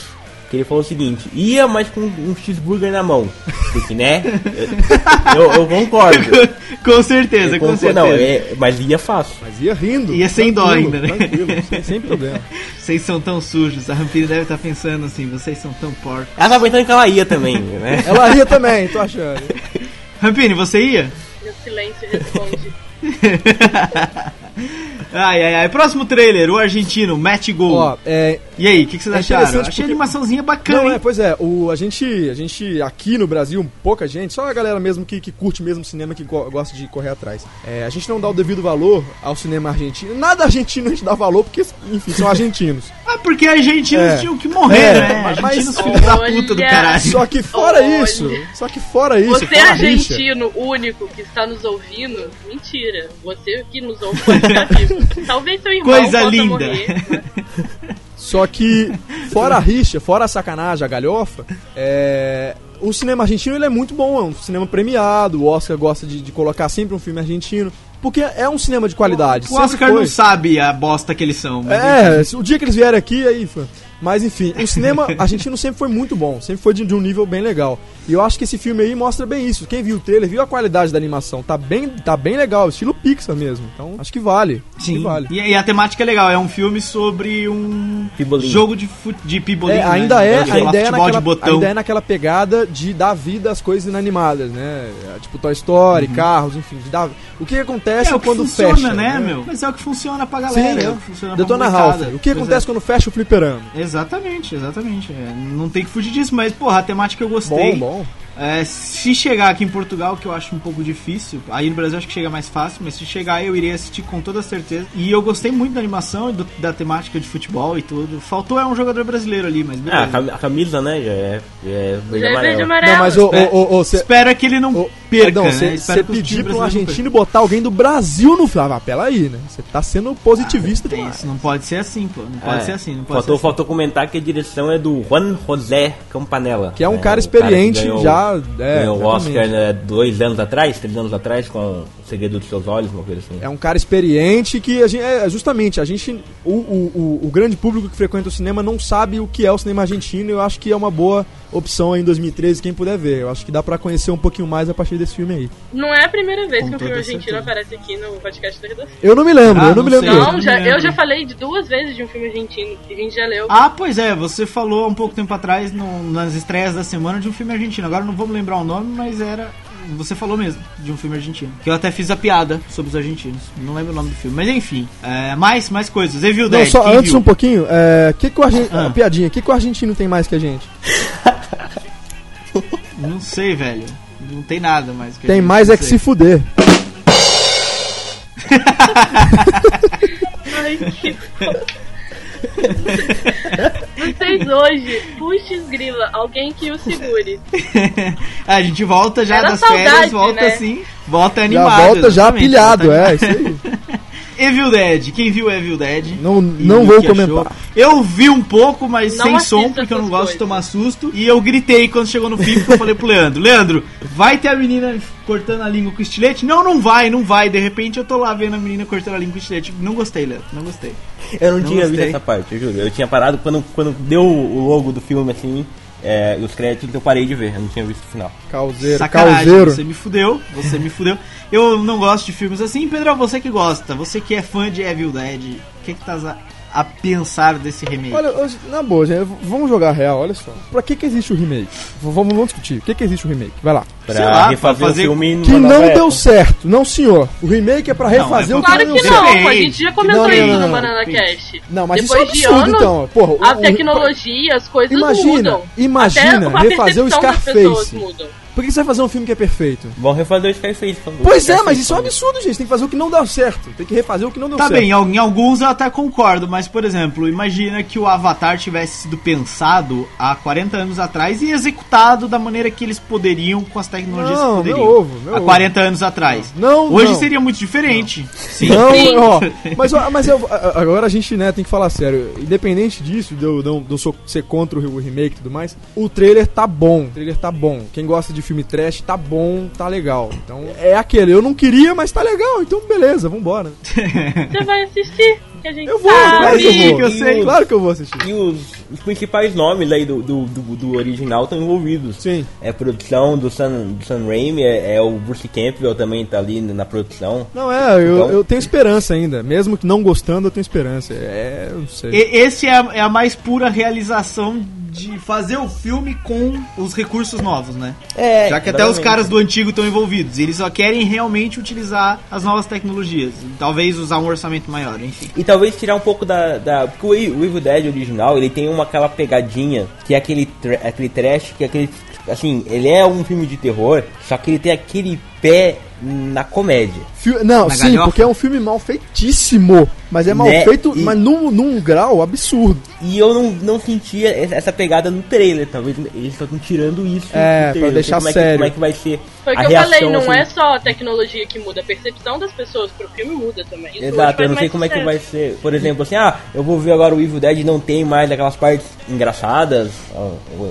Que ele falou o seguinte, ia, mas com um cheeseburger na mão. Porque, né? [LAUGHS] Eu, eu concordo. [LAUGHS] com certeza, Eu com concordo. certeza. Não, é, mas ia fácil. Mas ia rindo. Ia sem dó ainda, né? Tranquilo, sem, sem [LAUGHS] problema. Vocês são tão sujos. A Rampini deve estar pensando assim, vocês são tão porcos. Ela tava pensando que ela ia também, né? Ela ia também, tô achando. Rampini, você ia? Meu silêncio responde. Ai, ai, ai. Próximo trailer, o argentino, Matt Gol. Ó, é, E aí, o que, que vocês É acharam? interessante Achei a porque- animaçãozinha bacana, Não, é, pois é, o, a, gente, a gente aqui no Brasil, pouca gente, só a galera mesmo que, que curte mesmo cinema, que go- gosta de correr atrás. É, a gente não dá o devido valor ao cinema argentino. Nada argentino a gente dá valor, porque, enfim, são argentinos. [LAUGHS] Ah, porque argentinos É. tinham que morrer, É, né? mas- Argentinos mas- filhos da puta do caralho. Só que fora Olha. isso, só que fora isso, Você fora a rixa, argentino único que está nos ouvindo, mentira. Você que nos ouve pode estar vivo. [LAUGHS] Talvez seu irmão Coisa possa linda. morrer. [LAUGHS] Só que, fora a rixa, fora a sacanagem, a galhofa, é, o cinema argentino ele é muito bom, é um cinema premiado, o Oscar gosta de, de colocar sempre um filme argentino. Porque é um cinema de qualidade. O sempre Oscar foi. não sabe a bosta que eles são. mas É, o dia que eles vierem aqui, aí. foi. Mas enfim, o cinema argentino sempre foi muito bom, sempre foi de, de um nível bem legal. E eu acho que esse filme aí mostra bem isso. Quem viu o trailer viu a qualidade da animação. Tá bem, tá bem legal, estilo Pixar mesmo. Então acho que vale. Acho que Sim, vale. e, e a temática é legal, é um filme sobre um Pibolinho. jogo de, de pibolinho. É, né? ainda é, De ainda é, futebol naquela, de botão. ainda é naquela pegada de dar vida às coisas inanimadas, né? Tipo Toy Story, carros, enfim. de dar- O que acontece Uhum. É o que quando funciona, fecha? né, meu? Mas é o que funciona pra galera. Sim, é é. o que funciona pra Detona. Ralph. O que Pois acontece é. quando fecha o fliperama? Exatamente, exatamente. É, não tem que fugir disso, mas, porra, a temática eu gostei. Bom, bom. É, se chegar aqui em Portugal, que eu acho um pouco difícil, aí no Brasil acho que chega mais fácil, mas se chegar eu irei assistir com toda certeza. E eu gostei muito da animação e do- da temática de futebol e tudo. Faltou é um jogador brasileiro ali, mas Ah, a beleza. a camisa, né, já é, já é verde Já é verde amarelo. amarelo. Não, mas o, É, o, o, o, cê- Espero que ele não Ô, perca, Perdão, né? você pedir pra um argentino botar alguém do Brasil no filme. Ah, pela aí, né? Você tá sendo positivista demais. isso, não pode ser assim, pô. Não pode É. ser assim, não pode Faltou, ser faltou comentar que a direção é do Juan José Campanella. Que é um né, cara o experiente, que ganhou- É, ganhou o. Oscar né, dois anos atrás, três anos atrás, com O Segredo dos Seus Olhos, uma coisa assim. É um cara experiente que a gente, é, justamente a gente, o, o, o, o grande público que frequenta o cinema não sabe o que é o cinema argentino. e Eu acho que é uma boa opção aí em 2013 quem puder ver. Eu acho que dá pra conhecer um pouquinho mais a partir desse filme aí. Não é a primeira vez Com que um filme argentino certeza. aparece aqui no podcast da Redação. Eu não me lembro, Ah, eu não, me não lembro. sei. mesmo. Não, já, me lembro. eu já falei de duas vezes de um filme argentino que a gente já leu. Ah, pois é, você falou há um pouco tempo atrás no- nas estreias da semana de um filme argentino. Agora não vamos lembrar o nome, mas era. Você falou mesmo de um filme argentino. Que eu até fiz a piada sobre os argentinos. Não lembro o nome do filme. Mas enfim, é, mais, mais coisas. Evil Não, Dead. só quem antes viu? um pouquinho, é, que que o argen- Ah. a piadinha, o que, que o argentino tem mais que a gente? [LAUGHS] Não sei, velho. Não tem nada mais. que a Tem gente, mais é que se fuder. [LAUGHS] Ai, que [LAUGHS] Vocês hoje, puxa grila, alguém que o segure. [LAUGHS] Ah, a gente volta já Era das saudade, férias, volta né? assim, volta Já animado. volta já exatamente, pilhado, volta é, isso aí. [LAUGHS] Evil Dead, quem viu Evil Dead? Não, não vou comentar. achou? Eu vi um pouco, mas Não sem som, porque eu não gosto de coisas. tomar susto. E eu gritei quando chegou no fim, porque eu falei pro Leandro: Leandro, vai ter a menina cortando a língua com estilete? Não, não vai, não vai. De repente eu tô lá vendo a menina cortando a língua com estilete. Não gostei, Leandro, não gostei. Eu não, Não tinha visto gostei. essa parte, eu juro. Eu tinha parado quando, quando deu o logo do filme, assim, é, e os créditos, eu parei de ver, eu não tinha visto o final. Calzeiro, Sacanagem, calzeiro. você me fudeu, você me fudeu. Eu não gosto de filmes assim, Pedro, você que gosta, você que é fã de Evil Dead, o que que tá a, pensar desse remake? Olha, hoje, na boa, gente, vamos jogar real, olha só. Pra que que existe o remake? Vamos, vamos discutir. Por que que existe o remake? Vai lá. Pra Sei lá, refazer pra fazer o filme Que não nova deu época. certo. Não, senhor. O remake é pra refazer é o que Claro não que não, certo. a gente já comentou Não, não, isso não, no não. Banana Cast. Não, mas Depois isso é de absurdo, anos, então. Porra, o- A o- tecnologia, as coisas Imagina, mudam. imagina Até refazer o Scarface. Por que você vai fazer um filme que é perfeito? Vão refazer o Skyface. por favor. Pois é, mas isso é um favor. absurdo, gente. Tem que fazer o que não deu certo. Tem que refazer o que não deu Tá certo. bem, em alguns eu até concordo, mas por exemplo, imagina que o Avatar tivesse sido pensado há 40 anos atrás e executado da maneira que eles poderiam com as tecnologias Não, que poderiam. meu ovo, meu há ovo. 40 anos atrás. Não, Hoje não. seria muito diferente. Sim. Não, ó, mas, ó, mas eu- a- agora a gente né, tem que falar sério. Independente disso, de eu, de eu- de eu sou- ser contra o remake e tudo mais, o trailer tá bom. O trailer tá bom. Quem gosta de filme trash, tá bom, tá legal. Então é aquele. Eu não queria, mas tá legal. Então beleza, vambora. [LAUGHS] Você vai assistir, que a gente Eu vou, sabe. claro que eu vou. que eu sei. Claro que eu vou assistir. E os, os principais nomes aí do, do, do, do original estão envolvidos. Sim. É a produção do Sam, do Sam Raimi, é, é o Bruce Campbell também tá ali na produção. Não, é, eu, Então- eu tenho esperança ainda. Mesmo que não gostando, eu tenho esperança. É, eu não sei. E- Esse é a, é a mais pura realização de fazer o filme com os recursos novos, né? É, Já que até os caras do antigo estão envolvidos. Eles só querem realmente utilizar as novas tecnologias. Talvez usar um orçamento maior, enfim. E talvez tirar um pouco da. da porque o Evil Dead original, ele tem uma aquela pegadinha, que é aquele, aquele trash, que é aquele. Assim, ele é um filme de terror, só que ele tem aquele pé na comédia. Não, Na sim, galhofa? porque é um filme mal feitíssimo. Mas é mal Né? feito, E- mas num, num grau absurdo. E eu não, não sentia essa pegada no trailer, talvez eles estão tirando isso. É, do trailer. pra deixar como é que- sério. como é que vai ser Foi o que eu reação, falei, não assim. é só a tecnologia que muda, a percepção das pessoas pro filme muda também. Isso Exato, eu não sei como é que vai ser. Por exemplo, assim, ah, eu vou ver agora o Evil Dead e não tem mais aquelas partes engraçadas, ó,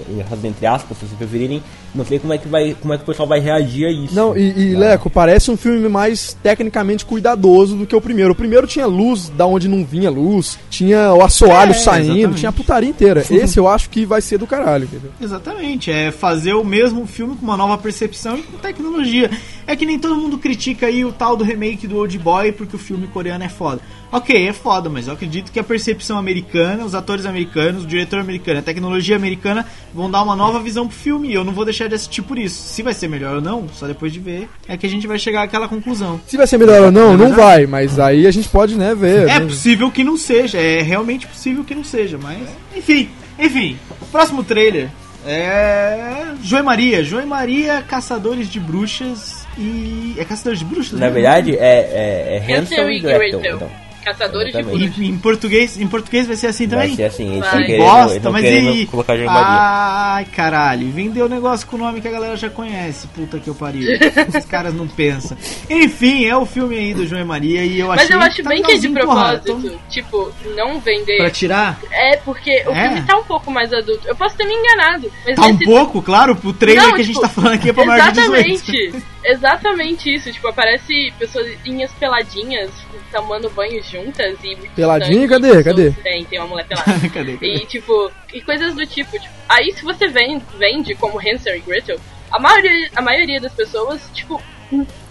engraçadas entre aspas, se vocês preferirem. Não sei como é que vai, como é que o pessoal vai reagir a isso. Não, e, e Tá. Leco, parece um filme mais tecnicamente cuidadoso do que o primeiro. O primeiro tinha luz da onde não vinha luz, tinha o assoalho É, saindo, exatamente. tinha a putaria inteira. Esse eu acho que vai ser do caralho, entendeu? Exatamente, é fazer o mesmo filme com uma nova percepção e com tecnologia. É que nem todo mundo critica aí o tal do remake do Old Boy porque o filme coreano é foda. Ok, é foda, mas eu acredito que a percepção americana, os atores americanos, o diretor americano, a tecnologia americana vão dar uma nova visão pro filme e eu não vou deixar de assistir por isso. Se vai ser melhor ou não, só depois de ver, é que a gente vai chegar àquela conclusão. Se vai ser melhor ou não, É não vai, mas aí a gente pode, né, ver. É né? possível que não seja, é realmente possível que não seja, mas. Enfim, enfim. Próximo trailer é. Joe Maria. Joe Maria, Caçadores de Bruxas e. É Caçadores de Bruxas? Na né? verdade, é, é, é Hansel e e Gretel. Gretel. Então. Caçadores de bruxas. E em português, em português vai ser assim Vai também? ser assim, eles Vai. querendo, bosta, eles mas e. colocar. Ai, caralho. Vendeu o negócio com o nome que a galera já conhece. Puta que eu pariu. [LAUGHS] Os caras não pensam. Enfim, é o filme aí do João e Maria e eu achei. Mas eu acho tá bem que é de porra. propósito. Tipo, não vender. Pra tirar? É, porque o É? filme tá um pouco mais adulto. Eu posso ter me enganado. Mas Tá um pouco, claro, o trailer Não, que a tipo, gente tá falando aqui é pra maior de 18. Exatamente. Exatamente isso. Tipo, aparece pessoinhas peladinhas tomando banho juntas e. muito Peladinha? sangue, Cadê? Cadê? Tem, tem uma mulher pelada. [LAUGHS] Cadê? cadê? E tipo, e coisas do tipo, tipo, aí se você vende, vende como Hansel e Gretel, a maioria, a maioria das pessoas, tipo,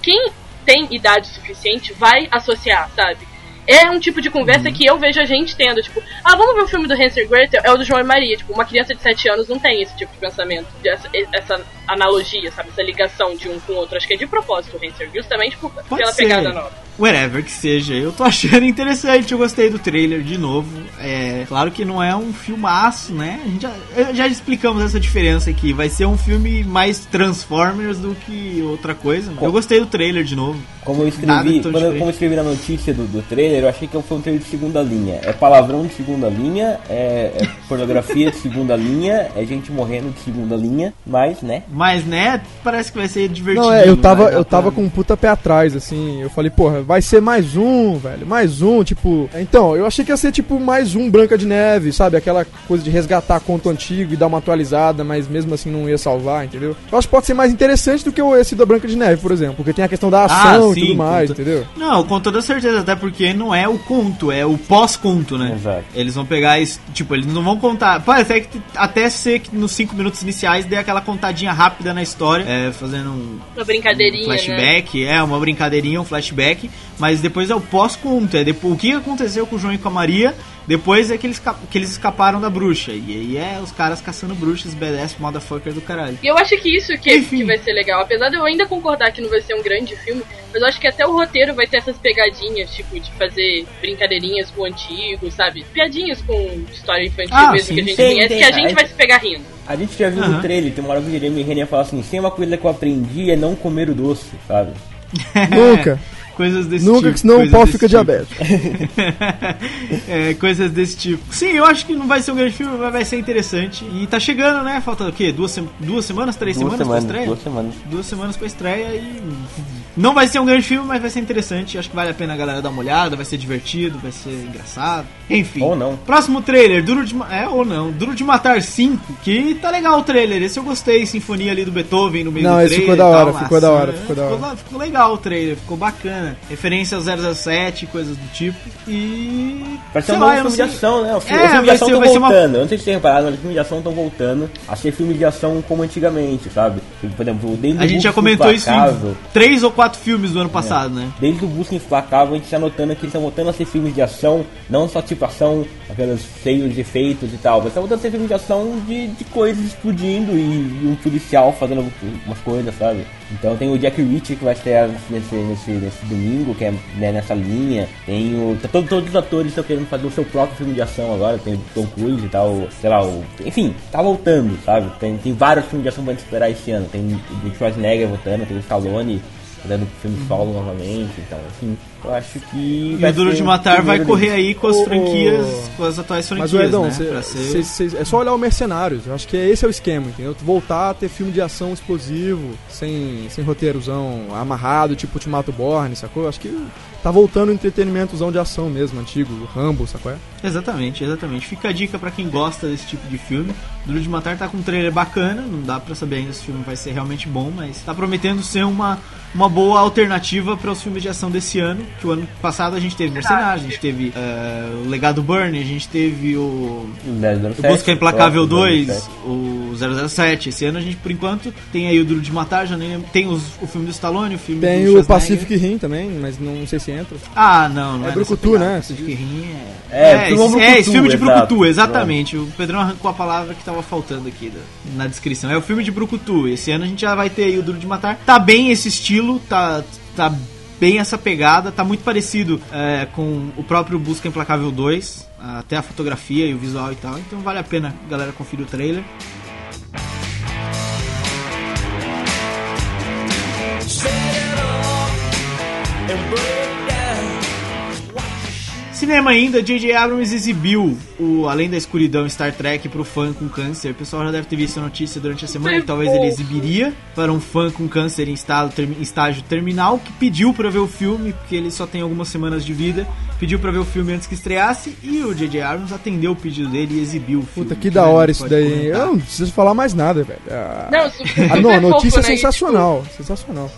quem tem idade suficiente vai associar, sabe? É um tipo de Uhum. conversa que eu vejo a gente tendo, tipo, ah, vamos ver o filme do Hansel e Gretel? É o do João e Maria. Tipo, uma criança de 7 anos não tem esse tipo de pensamento, essa, essa analogia, sabe? Essa ligação de um com o outro. Acho que é de propósito o Hansel, justamente por, pela ser. pegada nova. Whatever que seja, eu tô achando interessante, eu gostei do trailer de novo. É claro que não é um filmaço, né? A gente já, eu- já explicamos essa diferença aqui. Vai ser um filme mais Transformers do que outra coisa. Eu gostei do trailer de novo. Como eu escrevi, quando eu, como eu escrevi na notícia do, do trailer, eu achei que foi um trailer de segunda linha. É palavrão de segunda linha, é, é pornografia de segunda linha, é gente morrendo de segunda linha, mas, né? Mas, né, parece que vai ser divertido. Não, é, eu tava, eu tava com um puta pé atrás, assim. Eu falei, porra, vai ser mais um, velho, mais um, tipo. Então, eu achei que ia ser tipo mais um Branca de Neve, sabe? Aquela coisa de resgatar conto antigo e dar uma atualizada, mas mesmo assim não ia salvar, entendeu? Eu acho que pode ser mais interessante do que o esse da Branca de Neve, por exemplo, porque tem a questão da ação Ah, e sim, tudo mais, entendeu? Não, com toda certeza, até porque não é o conto, é o pós-conto, né? Exato. Eles vão pegar isso, tipo, eles não vão contar. Pode até, que- até ser que nos 5 minutos iniciais dê aquela contadinha rápida na história, é, fazendo um Uma brincadeirinha, né? flashback, é, uma brincadeirinha, um flashback, mas depois é o pós-conto, é depois, o que aconteceu com o João e com a Maria, depois é que eles, que eles escaparam da bruxa. E aí é os caras caçando bruxas, badass, motherfucker do caralho. E eu acho que isso que, Enfim. que vai ser legal. Apesar de eu ainda concordar que não vai ser um grande filme, mas eu acho que até o roteiro vai ter essas pegadinhas, tipo, de fazer brincadeirinhas com o antigo, sabe? Piadinhas com história infantil Ah, mesmo sim, que a gente tem, conhece, tem. que a gente vai se pegar rindo. A gente já viu Aham. no trailer, tem uma hora que o Jeremy Renner fala assim, tem uma coisa que eu aprendi é não comer o doce, sabe? [LAUGHS] Nunca. Coisas desse Nunca, tipo. que senão o pau fica tipo. diabético. [LAUGHS] é, coisas desse tipo. Sim, eu acho que não vai ser um grande filme, mas vai ser interessante. E tá chegando, né? Falta o quê? Duas, duas semanas? Três Duas semanas, semanas, pra estreia? duas semanas. Duas semanas pra estreia e. Não vai ser um grande filme, mas vai ser interessante. Acho que vale a pena a galera dar uma olhada, vai ser divertido, vai ser engraçado. Enfim. Ou não. Próximo trailer, Duro de É, ou não. Duro de Matar 5, que tá legal o trailer. Esse eu gostei, sinfonia ali do Beethoven no meio Não, do esse trailer. ficou da hora, tal, ficou da hora, ficou da hora. la- ficou legal o trailer, ficou bacana. Referência ao 007, coisas do tipo. E. Vai ser um novo não filme de ação, né? Os É, filmes de ação estão ser uma- voltando. Eu não sei se vocês repararam, mas os filmes de ação estão voltando a ser filmes de ação como antigamente, sabe? Por exemplo, desde A o gente já comentou isso em três ou quatro filmes do ano passado, né? Desde o Busca Implacável, a gente tá notando que eles estão voltando a ser filmes de ação, não só tipo ação, aqueles cheios de efeitos e tal, mas estão voltando a ser filmes de ação de, de coisas explodindo e, e um policial fazendo umas coisas, sabe? Então tem o Jack Reacher que vai estrear nesse, nesse, nesse domingo, que é né, nessa linha. Tem o. Tá, todo, todos os atores estão querendo fazer o seu próprio filme de ação agora. Tem o Tom Cruise e tal, sei lá, o. Enfim, tá voltando, sabe? Tem, tem vários filmes de ação pra gente esperar esse ano. Tem o Schwarzenegger voltando, tem o Stallone fazendo filme solo novamente, então, assim. Eu acho que. E o Duro de Matar vai correr aí. aí com as franquias, com as atuais Mas franquias, o Edão, né? cê- ser... cê- cê- é só olhar o Mercenários. Eu acho que esse é o esquema, entendeu? Voltar a ter filme de ação explosivo, sem, sem roteirozão amarrado, tipo Ultimato Borne, sacou? Eu acho que tá voltando o entretenimentozão de ação mesmo, antigo, Rambo, sacou? É? Exatamente, exatamente. Fica a dica pra quem gosta desse tipo de filme. Duro de Matar tá com um trailer bacana, não dá pra saber ainda se o filme vai ser realmente bom, mas tá prometendo ser uma, uma boa alternativa para os filmes de ação desse ano. Que o ano passado a gente teve Mercenários, a gente teve eh, o Legado Burn, a gente teve o, o Busca Implacável 2, o 007. Esse ano a gente, por enquanto, tem aí o Duro de Matar, já nem lembro- tem os- o filme do Stallone, o filme Tem do o. Pacific Rim também, mas não sei se entra. Ah, não, não É é, Brucutu, né? Pacific Rim é... É, É, Brucutu, é, esse filme de. Brucutu, exatamente. O Pedrão arrancou a palavra que tava faltando aqui da- na descrição. É o filme de Brucutu. Esse ano a gente já vai ter aí o Duro de Matar. Tá bem esse estilo, tá, tá bem essa pegada, tá muito parecido é, com o próprio Busca Implacável 2, até a fotografia e o visual e tal. Então vale a pena galera conferir o trailer. Cinema ainda, J.J. Abrams exibiu o Além da Escuridão Star Trek pro fã com câncer. O pessoal já deve ter visto a notícia durante a semana que talvez ele exibiria para um fã com câncer em estágio terminal que pediu pra ver o filme, porque ele só tem algumas semanas de vida. Pediu pra ver o filme antes que estreasse e o J.J. Abrams atendeu o pedido dele e exibiu o filme. Puta, que da né, hora isso daí. comentar. Eu não preciso falar mais nada, velho. Ah, Não, ah, não, a super [LAUGHS] notícia é fofo, né? Sensacional. Sensacional.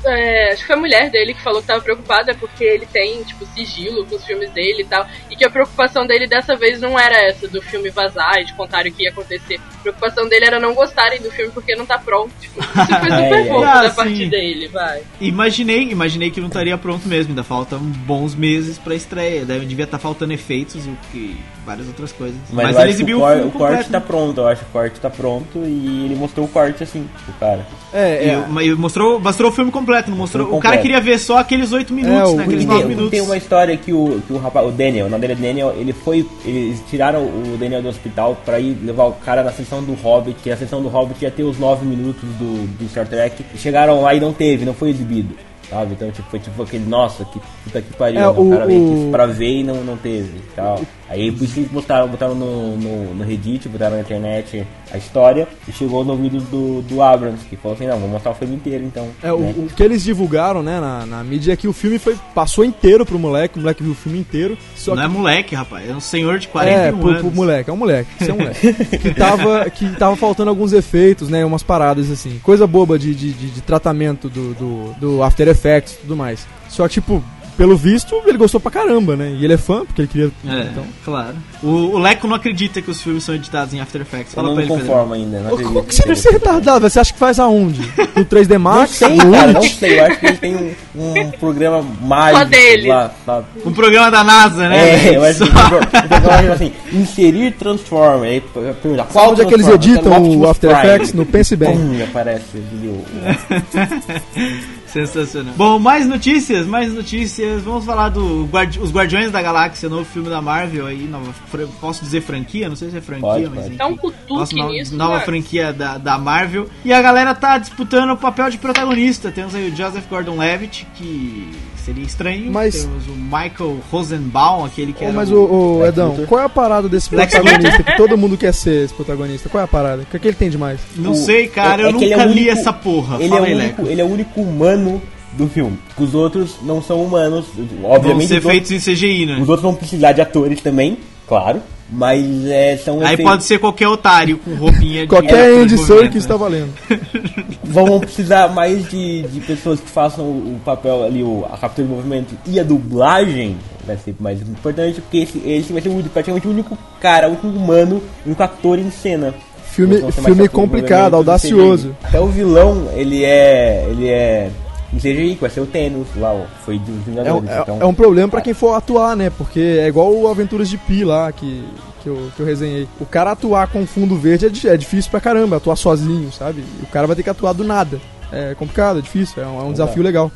Tipo, é, acho que foi a mulher dele que falou que tava preocupada porque ele tem, tipo, sigilo com os filmes dele e tal. E que a preocupação dele dessa vez não era essa do filme vazar e de contarem o que ia acontecer. A preocupação dele era não gostarem do filme porque não tá pronto. Tipo, isso foi [LAUGHS] super É, é. fofo Ah, da sim. parte dele, vai. Imaginei, imaginei que não estaria pronto mesmo, ainda faltam bons meses pra estreia. Deve, devia estar faltando efeitos e o que- várias outras coisas. Mas, Mas, eu ele exibiu o, cor- filme o corte completo. tá pronto, eu acho que o corte tá pronto e ele mostrou o corte assim, pro cara. É, E é. mas mostrou, mostrou o filme completo, não mostrou. filme O cara completo. queria ver só aqueles 8 minutos, o- né? Aqueles Tem- 9 tem, minutos. tem uma história que o, que o rapaz, o Daniel, o nome dele é Daniel, ele foi, eles tiraram o Daniel do hospital pra ir levar o cara na sessão do Hobbit, que a sessão do Hobbit ia ter os 9 minutos do, do Star Trek, e chegaram lá e não teve, não foi exibido. Sabe? Então, tipo, foi tipo aquele, nossa, que puta que pariu, É, o, o- cara veio o- aqui pra ver e não, não teve e tal. Aí por isso que eles botaram, botaram no, no, no Reddit, botaram na internet a história, e chegou no ouvido do, do Abrams, que falou assim, não, vamos mostrar o filme inteiro então. É, o, né? o que eles divulgaram, né, na, na mídia é que o filme foi, passou inteiro pro moleque, o moleque viu o filme inteiro. Só Não que é moleque, rapaz. É um senhor de 41 é, pro, anos. pro moleque, é um moleque, isso é um [LAUGHS] moleque. que, tava, que tava faltando alguns efeitos, né? Umas paradas assim. Coisa boba de, de, de- de tratamento do, do, do After Effects e tudo mais. Só tipo, pelo visto, ele gostou pra caramba, né? E ele é fã, porque ele queria. É, Então. claro. O, o Leco não acredita que os filmes são editados em After Effects. Eu Fala não pra ele, Pedro. conformo ainda, não acredito. Como que você deve ser retardado? Você acha que faz aonde? No 3D Não Max? sei, No cara, não sei. Eu acho que ele tem um, um programa mágico dele. lá, sabe? Um programa da NASA, né? É, eu acho que Só- o programa assim, inserir Transformer. Aí pergunta, qual Onde é que eles editam Tá o After Prime. Effects? No Pense Bem. Pum, aparece ali [LAUGHS] o- Sensacional. Bom, mais notícias, mais notícias. Vamos falar do Guardi Os Guardiões da Galáxia, novo filme da Marvel aí, nova, posso dizer franquia? Não sei se é franquia, Pode, mas pode. um cutuque Nossa, nova, nisso, nova franquia da, da Marvel. E a galera tá disputando o papel de protagonista. Temos aí o Joseph Gordon-Levitt, que seria estranho. Mas- Temos o Michael Rosenbaum, aquele que Ô, era mas o... o, Lex Edão, Luthor. qual é a parada desse protagonista que todo mundo quer ser esse protagonista? Qual é a parada? O que, é que ele tem demais? Não o- sei, cara, é- eu é é nunca o li único- essa porra. Ele é, Fala o aí, único, ele é o único humano do filme. Os outros não são humanos. Vão Obviamente, ser os, outros, feitos em CGI, né? os outros vão precisar de atores também, claro. Mas é, são Aí efeitos- pode ser qualquer otário com roupinha de... Qualquer Andy Serkis né? tá valendo. [LAUGHS] vão precisar mais de, de pessoas que façam o, papel ali, o, a captura de movimento e a dublagem vai ser mais importante, porque esse, esse vai ser o, praticamente o único cara, o único humano, o único ator em cena. Filme, filme complicado, audacioso. Até o vilão, ele é. ele é. Em CGI, que vai ser o Thanos lá, ó, foi dos É um, Vingadores. é- então, é um problema pra quem for atuar, né? Porque é igual o Aventuras de Pi lá, que, que, eu, que eu resenhei. O cara atuar com fundo verde é, é difícil pra caramba, atuar sozinho, sabe? O cara vai ter que atuar do nada. É complicado, é difícil, é um, é um desafio legal.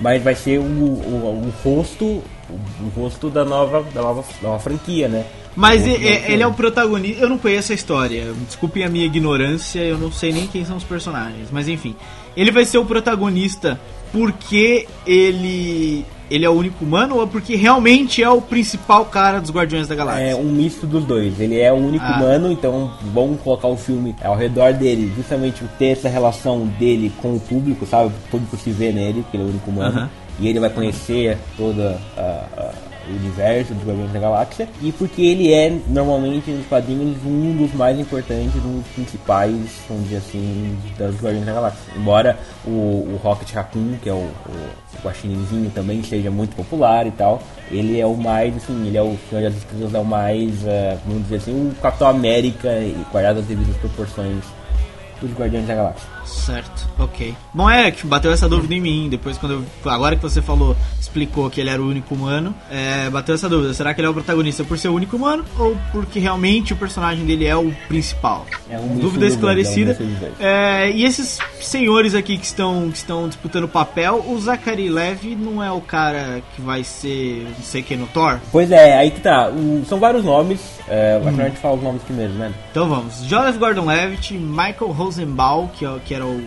Mas vai ser o, o, o rosto. O, o rosto da nova, da nova, da nova franquia, né? Mas O e- rosto e- da ele é o protagonista. Eu não conheço a história. Desculpem a minha ignorância, eu não sei nem quem são os personagens. Mas enfim, ele vai ser o protagonista porque ele ele é o único humano ou porque realmente é o principal cara dos Guardiões da Galáxia? É um misto dos dois. Ele é o único Ah. humano, então vamos colocar o filme ao redor dele, justamente ter essa relação dele com o público, sabe? O público se vê nele, porque ele é o único humano. Aham. E ele vai conhecer toda a. a- universo dos Guardiões da Galáxia e porque ele é normalmente nos quadrinhos um dos mais importantes, um dos principais, vamos dizer assim, das Guardiões da Galáxia. Embora o, o Rocket Raccoon, que é o, o, também seja muito popular e tal, ele é o mais, assim, ele é o Senhor das Estrelas é o mais, eh, vamos dizer assim, o Capitão América e guardado as devidas proporções dos Guardiões da Galáxia. Certo, ok. Bom, é que bateu essa dúvida em mim. Depois, quando eu. Agora que você falou, explicou que ele era o único humano, é, bateu essa dúvida. Será que ele é o protagonista por ser o único humano ou porque realmente o personagem dele é o principal? É um dúvida dois, esclarecida. é. É, e esses senhores aqui que estão, que estão disputando o papel, o Zachary Levi não é o cara que vai ser, não sei quem, no Thor? Pois é, aí que tá. São vários nomes. É, Hum. A gente fala os nomes primeiro, né? Então vamos. Joseph Gordon-Levitt, Michael Rosenbaum, que, é- que era o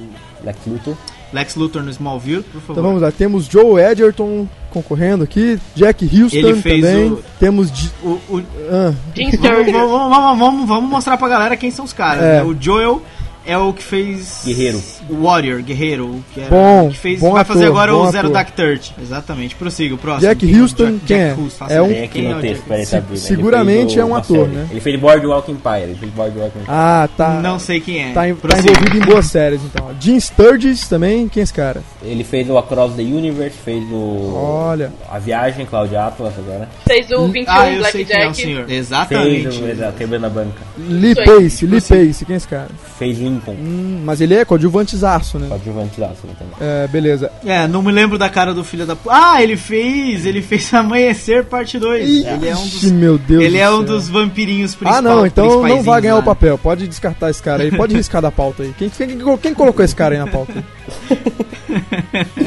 Lex Luthor. Lex Luthor no Smallville, por favor. Então vamos lá, temos Joe Edgerton concorrendo aqui, Jack Houston Ele fez também, o- temos... O, o, ah, Jim vamos, vamos, vamos, vamos mostrar pra galera quem são os caras. É. né? O Joel é o que fez. Guerreiro. O Warrior, Guerreiro. Que era, Bom, que fez, bom vai ator, fazer agora o Zero ator. Dark Thirty. Exatamente. Prossiga, o próximo. Jack é o Houston, Jack- quem é? Jack Houston, faça É um- aqui é no o texto, peraí, tá. Ele seguramente o- é um ator, série. né? Ele fez Boardwalk Empire. Ele fez Boardwalk Empire. ah, tá... Não sei quem é. Tá, em- tá envolvido em boas séries, então. Jim Sturgis também, quem é esse cara? Ele fez o Across the Universe, fez o. Olha. A Viagem, Cláudia Atlas agora. Fez o 21 Ah, eu é o Blackjack. senhor. Fez Exatamente. o. Exato, Quebrando a Banca. Lee. Pace, Lee Prossiga. Pace, quem é esse cara? Fez Lincoln. Hum, mas ele é coadjuvantezaço, né? Coadjuvante lá, assim, também. É, beleza. É, não me lembro da cara do filho da. Ah, ele fez! Ele fez Amanhecer Parte 2. Ele é um dos. meu Deus Ele do é um dos vampirinhos Ah, principais. não, então não vai ganhar lá. o papel. Pode descartar esse cara aí. Pode [LAUGHS] riscar da pauta aí. Quem, quem, quem colocou esse cara aí na pauta? [LAUGHS]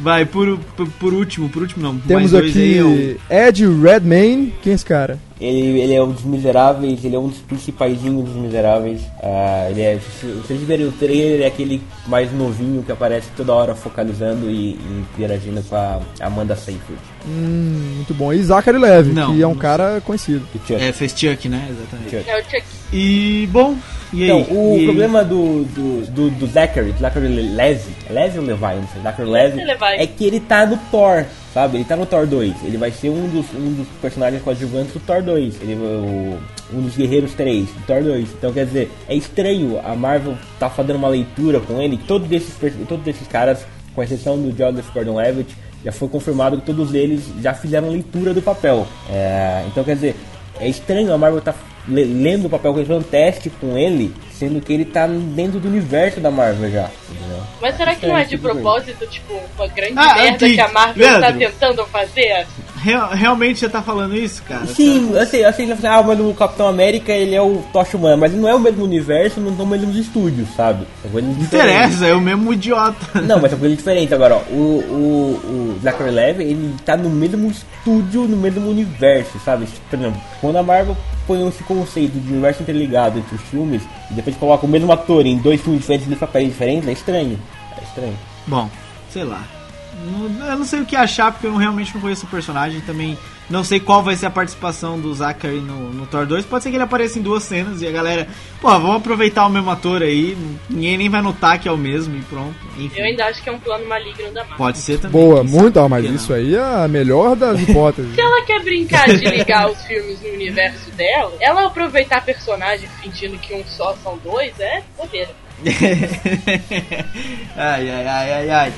Vai, por, por, por último, por último não. Temos mais dois aí, o- aqui Ed Redmayne. Quem é esse cara? Ele, ele é um dos miseráveis, ele é um dos principaizinhos dos miseráveis. Ah, ele é, se se vocês verem o trailer, ele é aquele mais novinho que aparece toda hora focalizando e, e interagindo com a Amanda Seyfried. Hum, muito bom. E Zachary Levi, Não, que é um não cara conhecido. O Chuck. É, fez Chuck, né? Exatamente. Chuck. É o Chuck. E, bom, e aí? Então, o E- problema do, do, do, do Zachary, do Zachary Levi, é Levi ou Levi, não sei, Zachary Levi. é que ele tá no Thor, sabe? Ele tá no Thor 2. Ele vai ser um dos, um dos personagens coadjuvantes do Thor 2. Ele, o, um dos guerreiros 3 do Thor 2. Então, quer dizer, é estranho a Marvel tá fazendo uma leitura com ele, todos esses, todos esses caras, com exceção do Joseph Gordon-Levitt, já foi confirmado que todos eles já fizeram leitura do papel. É, então, quer dizer, é estranho a Marvel tá lendo o papel, fazendo um teste com ele, sendo que ele tá dentro do universo da Marvel já. Entendeu? Mas será que não é de Tipo, propósito, tipo, uma grande Ah, merda que a Marvel tá Leandro. tentando fazer? Real- realmente você tá falando isso, cara? Sim, eu sei, eu sei, ah, mas o Capitão América ele é o Tocha Humana, mas não é o mesmo universo, não são os mesmos estúdios, sabe? Coisas Não interessa, é o mesmo idiota. Não, mas [LAUGHS] são coisas diferentes. Agora, ó, o, o, o Zachary Levi, ele tá no mesmo estúdio, no mesmo universo, sabe? Por exemplo, quando a Marvel põe esse conceito de universo interligado entre os filmes, e depois coloca o mesmo ator em dois filmes diferentes, dois papéis diferentes, é estranho. É estranho. Bom, sei lá. Não- Eu não sei o que achar, porque eu realmente não conheço o personagem. Também não sei qual vai ser a participação do Zachary no, no Thor 2. Pode ser que ele apareça em duas cenas e a galera, pô, vamos aproveitar o mesmo ator aí. Ninguém nem vai notar que é o mesmo e pronto. Enfim, Eu ainda acho que é um plano maligno da Marvel. pode ser também. Boa, muito, por mas isso não? aí é a melhor das [LAUGHS] hipóteses. Se ela quer brincar de ligar os filmes no universo dela, ela aproveitar personagem fingindo que um só são dois é bobeira. [LAUGHS] ai, ai, ai, ai, ai.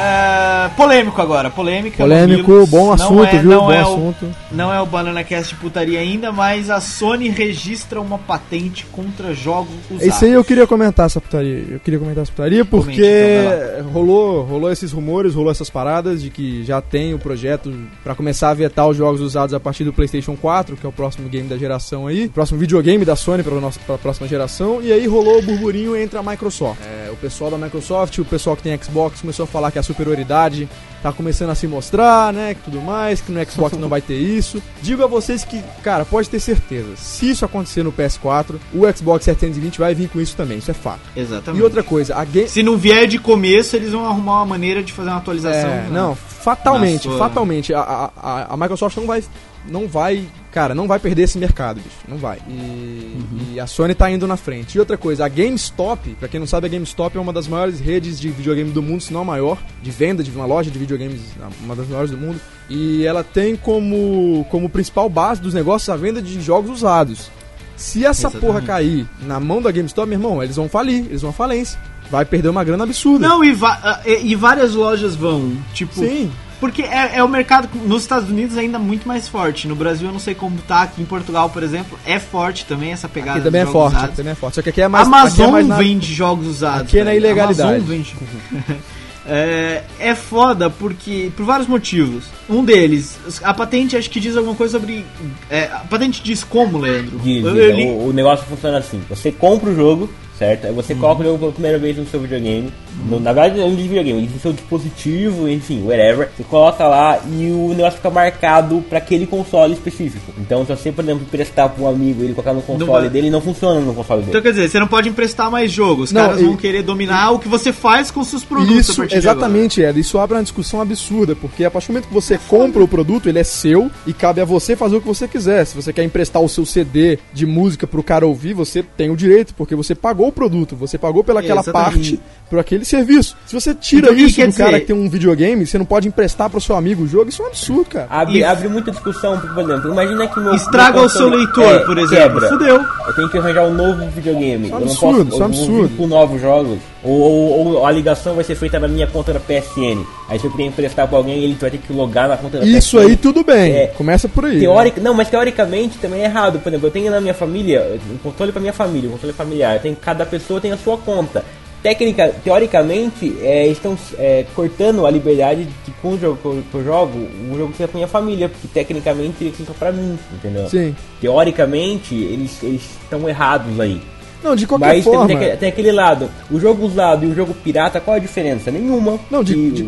É, polêmico agora, polêmica. Polêmico, mamilos. bom Não assunto, é- viu? não Bom é o- assunto. Não é o Banana Cast de putaria ainda, mas a Sony registra uma patente contra jogos usados. Isso aí eu queria comentar essa putaria. Eu queria comentar essa putaria porque Comente, então, rolou, rolou esses rumores, rolou essas paradas de que já tem o projeto pra começar a vetar os jogos usados a partir do PlayStation 4, que é o próximo game da geração aí, próximo videogame da Sony para pra próxima geração. E aí rolou o burburinho entre a Microsoft. É, o pessoal da Microsoft, o pessoal que tem Xbox começou a falar que a superioridade tá começando a se mostrar, né, que tudo mais, que no Xbox não vai ter isso. [LAUGHS] Digo a vocês que, cara, pode ter certeza, se isso acontecer no PS4, o Xbox 720 vai vir com isso também, isso é fato. Exatamente. E outra coisa, a game Se não vier de começo, eles vão arrumar uma maneira de fazer uma atualização. É, né? não, fatalmente, sua- fatalmente, a, a, a- Microsoft não vai, não vai, cara, não vai perder esse mercado, bicho, não vai. E, e a Sony tá indo na frente. E outra coisa, a GameStop, pra quem não sabe, a GameStop é uma das maiores redes de videogame do mundo, se não a maior, de venda de uma loja de videogames, uma das maiores do mundo. E ela tem como, como principal base dos negócios a venda de jogos usados. Se essa Exatamente. porra cair na mão da GameStop, meu irmão, eles vão falir, eles vão à falência. Vai perder uma grana absurda. Não, e, ah, e- e várias lojas vão. Tipo, Sim. Porque é, é o mercado nos Estados Unidos ainda muito mais forte. No Brasil eu não sei como tá. Aqui em Portugal, por exemplo, é forte também essa pegada. Aqui também é de jogos forte, também é forte. Só que aqui é mais. Amazon aqui é mais na- vende jogos usados. Aqui é na ilegalidade. Amazon vende. [LAUGHS] é, é foda porque por vários motivos. Um deles, a patente acho que diz alguma coisa sobre. é, a patente diz como, Leandro? Diz, Eu- eu li- o, o negócio funciona assim: você compra o jogo, certo? Aí você coloca o jogo pela primeira vez no seu videogame. No- na verdade, não diz videogame, no seu dispositivo, enfim, whatever. Você coloca lá e o negócio fica marcado para aquele console específico. Então, se você, por exemplo, emprestar para um amigo ele colocar no console vai. dele, não funciona no console dele. Então quer dizer, você não pode emprestar mais jogos. Os Não, caras e- vão querer dominar o que você faz com seus produtos. Isso, exatamente, Ed. Isso abre uma discussão absurda, porque a partir do momento que você compra o produto, ele é seu e cabe a você fazer o que você quiser. Se você quer emprestar o seu CD de música pro cara ouvir, você tem o direito, porque você pagou o produto, você pagou pelaquela parte, por aquele serviço. Se você tira Então, o isso do cara dizer? que tem um videogame, você não pode emprestar pro seu amigo o jogo, isso é um absurdo, cara. Abre, E- abre muita discussão, por exemplo, imagina que meu. Estraga meu o seu leitor, é, por exemplo. Quebra. Fudeu. Eu tenho que arranjar um novo videogame. Isso é um eu não absurdo, posso isso é um absurdo. com novos jogos. Ou, ou- ou a ligação vai ser feita na minha conta da PSN. Aí se eu querer emprestar pra alguém, ele vai ter que logar na conta da Isso PSN. aí tudo bem, É. começa por aí. Teórica, não, mas teoricamente também é errado. Por exemplo, eu tenho na minha família, um controle pra minha família, um controle familiar. Eu tenho, cada pessoa tem a sua conta. Técnica, teoricamente, é, estão é, cortando a liberdade de com o jogo que eu, que jogo, o jogo fica pra minha família, porque tecnicamente ele fica pra mim, entendeu? Sim. Teoricamente, eles estão errados aí. Não, de qualquer Mas forma. tem, aquele- tem aquele lado, o jogo usado e o jogo pirata, qual a diferença? Nenhuma. Não, de- de- o,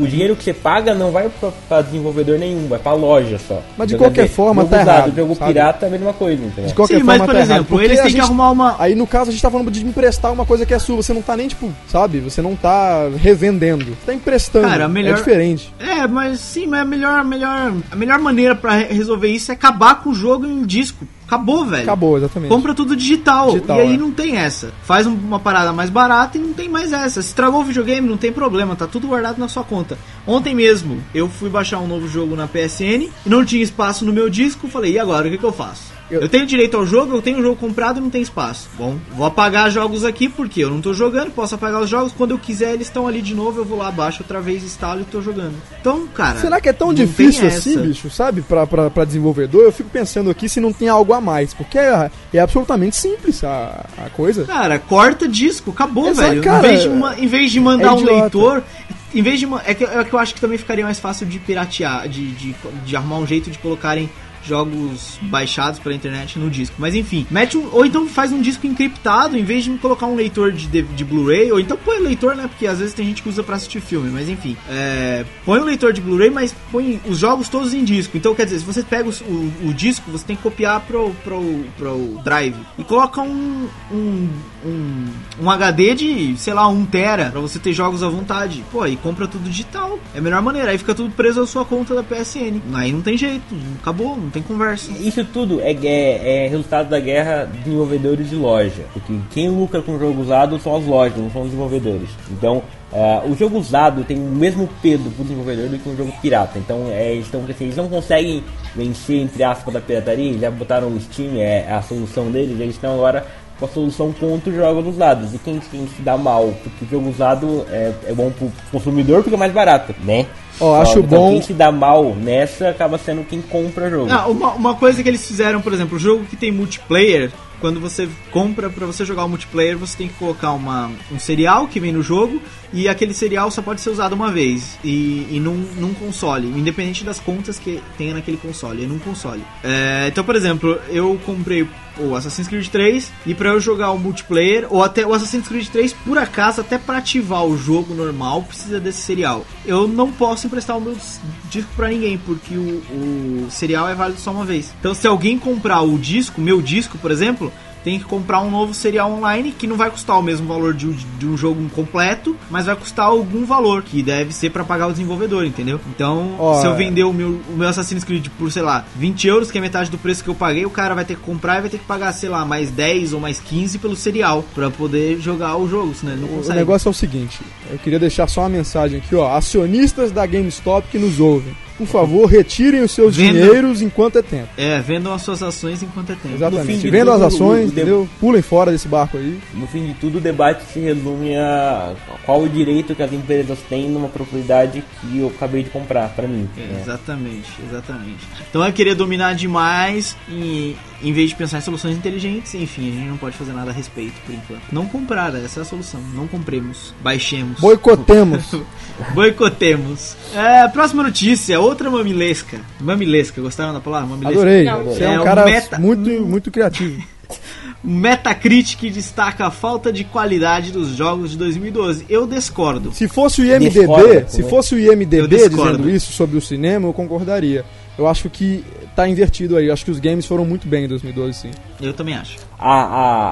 o- o dinheiro que você paga não vai pra, pra desenvolvedor nenhum, vai pra loja só. Mas de Então, qualquer forma, jogo tá usado, errado, jogo sabe? pirata é a mesma coisa, entendeu? De qualquer Sim, mas, forma, por tá errado, exemplo, porque eles têm que gente- arrumar uma. Aí no caso a gente tá falando de emprestar uma coisa que é sua, você não tá nem tipo, sabe? Você não tá revendendo, você tá emprestando. Cara, melhor- É diferente. É, mas sim, mas a melhor, a melhor, a melhor maneira pra re- resolver isso é acabar com o jogo em disco. Acabou, velho. Acabou, exatamente. Compra tudo digital. Digital, e aí é. não tem essa. Faz um- uma parada mais barata e não tem mais essa. Se estragou o videogame, não tem problema, tá tudo guardado na sua conta. Ontem mesmo, eu fui baixar um novo jogo na PSN e não tinha espaço no meu disco. Falei, e agora, o que, que eu faço? Eu- Eu... tenho direito ao jogo, eu tenho o jogo comprado e não tem espaço. Bom, vou apagar jogos aqui porque eu não tô jogando, posso apagar os jogos. Quando eu quiser, eles estão ali de novo, eu vou lá, baixo outra vez, instalo e tô jogando. Então, cara. Será que é tão difícil assim, bicho, sabe? Pra, pra, pra desenvolvedor? Eu fico pensando aqui se não tem algo a mais. Porque é, é absolutamente simples a, a coisa. Cara, corta disco, acabou, Exato, velho. cara, em, vez de ma- em vez de mandar é um leitor. Em vez de. É que, é que eu acho que também ficaria mais fácil de piratear, de, de, de arrumar um jeito de colocarem jogos baixados pela internet no disco. Mas enfim, mete um, ou então faz um disco encriptado em vez de colocar um leitor de, de, de Blu-ray, ou então põe leitor, né? Porque às vezes tem gente que usa pra assistir filme, mas enfim. É, põe um leitor de Blu-ray, mas põe os jogos todos em disco. Então quer dizer, se você pega o, o disco, você tem que copiar pro, pro, pro drive e coloca um, um, um, um HD de, sei lá, 1 tera pra você ter jogos à vontade. Pô, e compra tudo digital. É a melhor maneira. Aí fica tudo preso à sua conta da PSN. Aí não tem jeito, acabou, não tem conversa. Isso tudo é, é- é resultado da guerra de desenvolvedores e loja. Porque quem lucra com o jogo usado são as lojas, não são os desenvolvedores. Então, ah, o jogo usado tem o mesmo peso pro desenvolvedor do que um jogo pirata. Então, é, estão, assim, eles não conseguem vencer, entre aspas, da pirataria. Eles já botaram no Steam, é a solução deles. Eles estão agora com a solução contra os jogos usados. E quem, quem se dá mal? Porque o jogo usado é, é bom pro consumidor porque é mais barato, né? Ó, acho então, bom- Quem se dá mal nessa acaba sendo quem compra o jogo. Ah, uma, uma coisa que eles fizeram, por exemplo, o jogo que tem multiplayer, quando você compra pra você jogar o multiplayer, você tem que colocar uma, um serial que vem no jogo e aquele serial só pode ser usado uma vez e, e num, num console, independente das contas que tenha naquele console, é num console. É, então, por exemplo, eu comprei o Assassin's Creed 3 e pra eu jogar o multiplayer ou até o Assassin's Creed 3 por acaso até pra ativar o jogo normal precisa desse serial. Eu não posso emprestar o meu disco pra ninguém porque o, o serial é válido só uma vez. Então se alguém comprar o disco, meu disco, por exemplo, tem que comprar um novo serial online que não vai custar o mesmo valor de, um- de um jogo completo, mas vai custar algum valor que deve ser pra pagar o desenvolvedor, entendeu? Então, Ó, se eu é. vender o meu, o meu Assassin's Creed por, sei lá, 20 euros, que é metade do preço que eu paguei, o cara vai ter que comprar e vai ter que pagar, sei lá, mais 10 ou mais 15 pelo serial pra poder jogar o jogo, senão ele não O consegue. negócio é o seguinte, eu queria deixar só uma mensagem aqui, ó. Acionistas da GameStop que nos ouvem, por favor, retirem os seus Vendam. dinheiros enquanto é tempo. É, vendam as suas ações enquanto é tempo. Exatamente. Vendam as ações, o- entendeu? Pulem fora desse barco aí. No fim de tudo, o debate se resume a qual o direito que as empresas têm numa propriedade que eu acabei de comprar pra mim. É, né? Exatamente, exatamente. Então é querer dominar demais e em vez de pensar em soluções inteligentes, enfim, a gente não pode fazer nada a respeito por enquanto. Não comprar, essa é a solução. Não compremos, baixemos. Boicotemos. [LAUGHS] Boicotemos. É, próxima notícia, outra mamilesca. Mamilesca, gostaram da palavra? Mamilesca. Adorei. Não. Você é É, um o cara meta- muito, muito criativo. [LAUGHS] Metacritic destaca a falta de qualidade dos jogos de 2012. Eu discordo. Se fosse o IMDB, Discorda, se né? fosse o Eu IMDB dizendo isso sobre o cinema, eu concordaria. Eu acho que tá invertido aí. Acho que os games foram muito bem em 2012, sim. Eu também acho. A,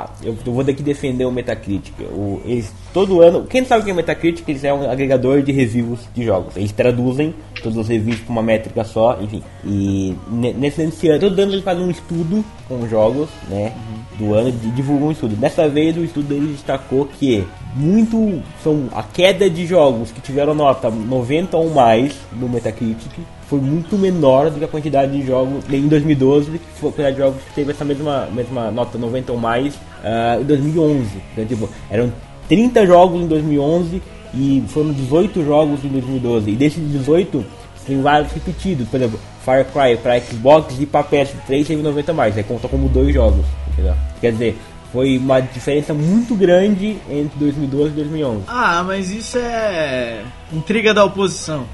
a, eu, vou daqui defender o Metacritic. O, eles, todo ano, quem sabe o que é Metacritic? Eles é um agregador de reviews de jogos. Eles traduzem todos os reviews para uma métrica só, enfim. E ne- nesse, nesse ano, todo ano eles fazem um estudo com os jogos, né? Do ano e divulgam um estudo. Dessa vez o estudo deles destacou que muito são a queda de jogos que tiveram nota 90 ou mais no Metacritic foi muito menor do que a quantidade de jogos em 2012, que foi a quantidade de jogos que teve essa mesma, mesma nota 90 ou mais ah, em 2011. Então, tipo, eram 30 jogos em 2011 e foram 18 jogos em 2012. E desses 18, tem vários repetidos. Por exemplo, Far Cry para Xbox e para PS3 teve 90 mais. Aí conta como dois jogos. Entendeu? Quer dizer, foi uma diferença muito grande entre 2012 e 2011. Ah, mas isso é intriga da oposição.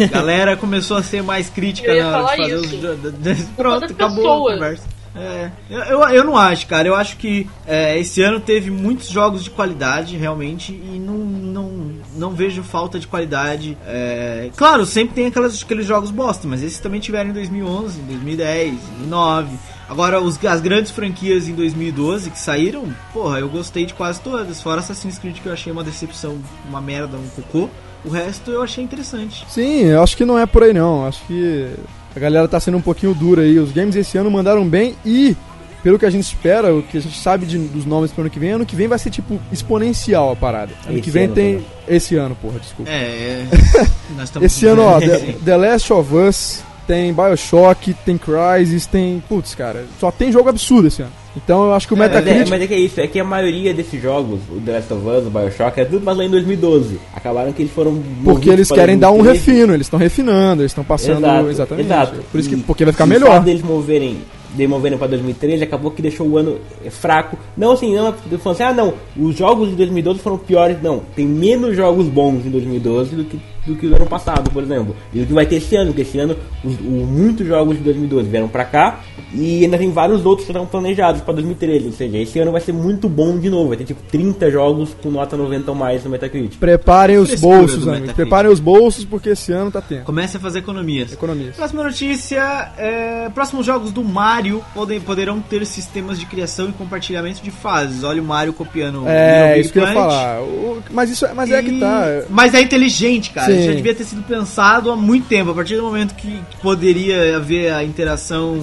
A [LAUGHS] galera começou a ser mais crítica na hora de fazer isso. os Pronto, acabou pessoas. a conversa. É, eu, eu, eu não acho, cara. Eu acho que é, esse ano teve muitos jogos de qualidade, realmente, e não, não, não vejo falta de qualidade. É, claro, sempre tem aquelas, aqueles jogos bosta, mas esses também tiveram em 2011, em 2010, em 2009. Agora, os, as grandes franquias em 2012 que saíram, porra, eu gostei de quase todas. Fora Assassin's Creed que eu achei uma decepção, uma merda, um cocô. O resto eu achei interessante. Sim, eu acho que não é por aí não. Acho que a galera tá sendo um pouquinho dura aí. Os games esse ano mandaram bem e, pelo que a gente espera, o que a gente sabe de- dos nomes pro ano que vem, ano que vem vai ser tipo exponencial a parada. Ano Esse que vem ano tem. também. Esse ano, porra, desculpa. É, é [LAUGHS] Esse ano, ó, [LAUGHS] The. The Last of Us, tem Bioshock, tem Crysis, tem. Putz, cara, só tem jogo absurdo esse ano. Então eu acho que o É, Mas é, Metacritic. mas é que é isso, é que a maioria desses jogos, o The Last of Us, o Bioshock, é tudo mais lá em 2012. Acabaram que eles foram. Porque eles para querem dar um 2013. refino, eles estão refinando, eles estão passando. Exato, exatamente. exato. Por isso que, E- porque vai ficar e O melhor. fato deles moverem, de moverem pra 2013 acabou que deixou o ano fraco. Não assim, não falando assim, ah não, os jogos de 2012 foram piores. Não, tem menos jogos bons em 2012 do que, do que o ano passado, por exemplo. E o que vai ter esse ano, porque esse ano os, o- muitos jogos de 2012 vieram pra cá e ainda tem vários outros que estão planejados pra 2013. Ou seja, esse ano vai ser muito bom de novo. Vai ter tipo 30 jogos com nota 90 ou mais no Metacritic. Preparem os bolsos, amigos. Preparem os bolsos porque esse ano tá tendo. Comece a fazer economias. Economias. Próxima notícia: é, próximos jogos do Mario podem, poderão ter sistemas de criação e compartilhamento de fases. Olha o Mario copiando É, Little Big isso que eu ia falar. O- mas isso é, mas é que E- tá. Mas é inteligente, cara. Sim. Já devia ter sido pensado há muito tempo. A partir do momento que, poderia haver a interação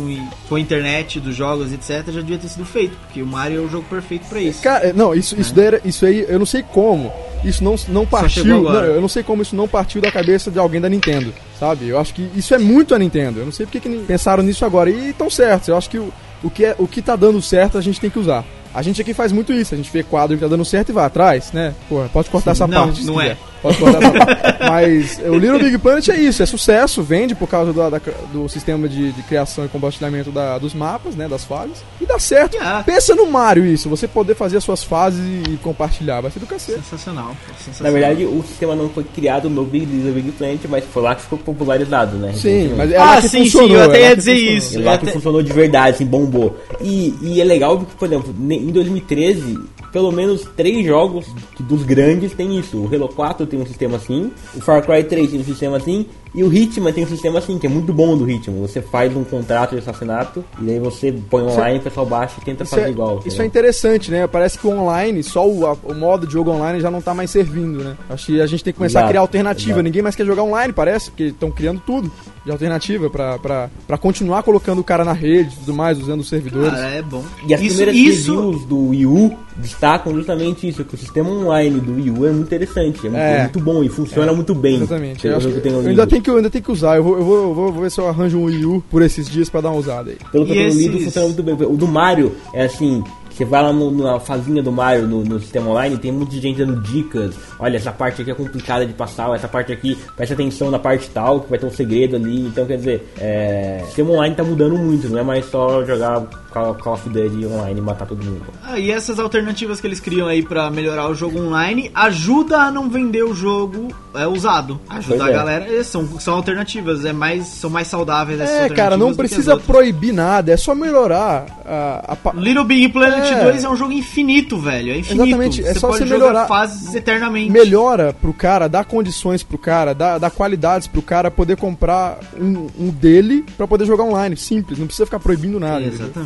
com a internet dos jogos, etc., já devia ter sido feito. Porque o Mario é o jogo perfeito pra isso. Cara, não, isso, isso, daí era- isso aí, eu não sei como. Isso não, não partiu. não, eu não sei como isso não partiu da cabeça de alguém da Nintendo. Sabe? Eu acho que isso é muito a Nintendo. Eu não sei porque que pensaram nisso agora. E estão certos. Eu acho que o, o, que é, o que tá dando certo a gente tem que usar. A gente aqui faz muito isso. A gente vê quadro que tá dando certo e vai atrás, né? Pô, pode cortar essa não, parte. se não é. Cortar essa parte. Mas o Little Big Planet é isso, é sucesso, vende por causa do, da- do sistema de, de criação e compartilhamento da- dos mapas, né, das fases. E dá certo. Ah. Pensa no Mario isso, você poder fazer as suas fases e compartilhar, vai ser do cacete. Sensacional. sensacional. Na verdade, o sistema não foi criado no Big Little Big Planet, mas foi lá que ficou popularizado, né? Sim, mas é lá ah, que sim, funcionou. sim, eu é até lá ia dizer funcionou. isso. É lá que até- funcionou de verdade, assim, bombou. E, e é legal porque, por exemplo, em 2013, pelo menos três jogos dos grandes tem isso. O Halo 4 tem um sistema assim, o Far Cry 3 tem um sistema assim, e o Hitman tem um sistema assim, que é muito bom do Hitman. Você faz um contrato de assassinato, e daí você põe online, o pessoal baixa e tenta Isso fazer é, igual. isso é entendeu? interessante, né? Parece que o online, só o, a- o modo de jogo online já não tá mais servindo, né? Acho que a gente tem que começar a Exato, criar alternativa. exato. Ninguém mais quer jogar online, parece, porque estão criando tudo de alternativa pra continuar colocando o cara na rede e tudo mais, usando os servidores. Cara, é bom. E as isso, primeiras isso, reviews do Wii U destacam justamente isso, que o sistema online do Wii U é muito interessante, é muito, É. é muito bom e funciona muito bem. Exatamente. Eu, acho que que eu tenho eu ainda, tenho que, eu ainda tenho que usar. Eu vou, eu vou, eu vou, ver se eu arranjo um Wii U por esses dias pra dar uma usada aí. Pelo que eu lido, funciona muito bem. O do Mario é assim. Você vai lá no- na fazinha do Mario no, no sistema online, tem muita gente dando dicas. Olha, essa parte aqui é complicada de passar, essa parte aqui, presta atenção na parte tal, que vai ter um segredo ali. Então, quer dizer, é, o sistema online tá mudando muito, não é mais só jogar Call, Call of Duty online e matar todo mundo. Ah, e essas alternativas que eles criam aí pra melhorar o jogo online ajuda a não vender o jogo é, usado. Ajuda Pois a é. galera. é, são, são alternativas, é mais, são mais saudáveis essas É, cara, não precisa proibir nada, é só melhorar a, a Little Big Planet É. 2 é um jogo infinito, velho. É infinito. Exatamente, é você só pode você jogar melhorar- fases eternamente. melhora pro cara, dá condições pro cara, dá, dá qualidades pro cara poder comprar um, um dele pra poder jogar online. Simples, não precisa ficar proibindo nada. É, entendeu?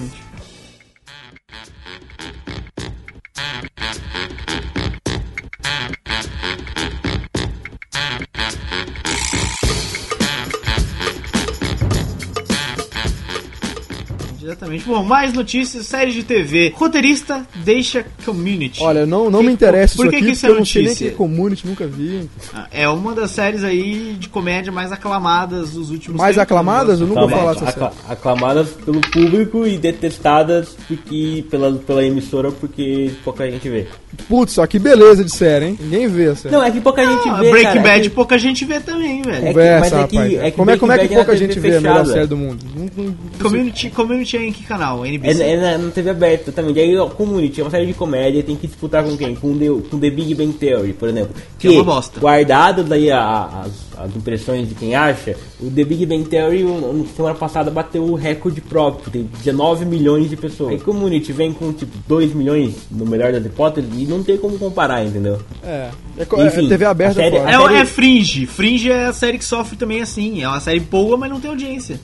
Exatamente. Bom, mais notícias, série de TV. Roteirista deixa community. Olha, não, não Que- me interessa por isso que aqui, que isso é eu não sei nem notícia? que é community, nunca vi. É uma das séries aí de comédia mais aclamadas dos últimos Mais tempos. aclamadas? Eu nunca vou falar essa série. acla- aclamadas pelo público e detestadas porque, pela, pela emissora porque pouca gente vê. Putz, só que beleza de série, hein? Ninguém vê a série. Não, é que pouca gente Ah, vê. Breaking cara, é Bad que- pouca gente vê também, velho. É que- Conversa, mas é que- rapaz. é que como, é, como é que pouca é gente vê a melhor série do mundo? Não- não- Community, community é em que canal? É, NBC? é na, na TV aberta também. E aí, ó, Community é uma série de comédia, tem que disputar com quem? Com The, com The Big Bang Theory, por exemplo. Que é uma bosta. Guardado daí a- a- as, as impressões de quem acha, o The Big Bang Theory, semana passada, bateu o recorde próprio, tem 19 milhões de pessoas. Aí Community vem com tipo 2 milhões, no melhor das hipóteses, e não tem como comparar, entendeu? É, é, é Enfim, TV aberta a série-. É, série- é Fringe. Fringe é a série que sofre também assim. É uma série boa, mas não tem audiência.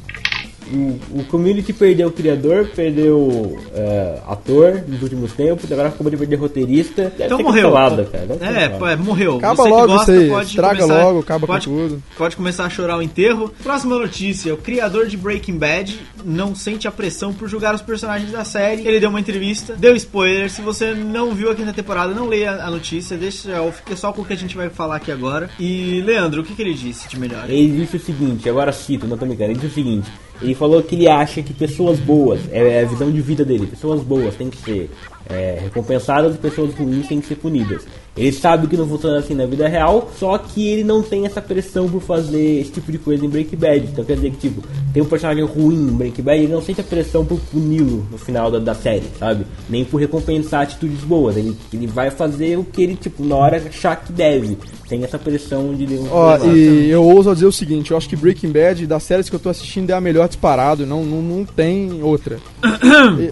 O, o Community perdeu o criador, perdeu é, ator nos últimos tempos, agora acabou de perder roteirista. Deve Então morreu. cancelada, cara. É, é, morreu. Acaba Você logo gosta, isso aí, pode estraga começar- logo, acaba pode, com tudo. Pode começar a chorar o enterro. Próxima notícia: o criador de Breaking Bad não sente a pressão por julgar os personagens da série. Ele deu uma entrevista, deu spoiler. Se você não viu a quinta temporada, não leia a notícia, deixa ou fica só com o que a gente vai falar aqui agora. E Leandro, o que, que ele disse de melhor? Ele disse o seguinte, agora cito, não tô me engano, ele disse o seguinte, ele falou que ele acha que pessoas boas, é a visão de vida dele, pessoas boas têm que ser é, recompensadas e pessoas ruins têm que ser punidas. Ele sabe que não funciona assim na vida real, só que ele não tem essa pressão por fazer esse tipo de coisa em Breaking Bad. Então quer dizer que, tipo, tem um personagem ruim em Breaking Bad, ele não sente a pressão por puni-lo no final da, da série, sabe? Nem por recompensar atitudes boas. Ele, ele vai fazer o que ele, tipo, na hora achar que deve. Tem essa pressão de... Ó, e eu ouso dizer o seguinte, eu acho que Breaking Bad, das séries que eu tô assistindo, é a melhor disparado, não, não, não tem outra. [COUGHS] E-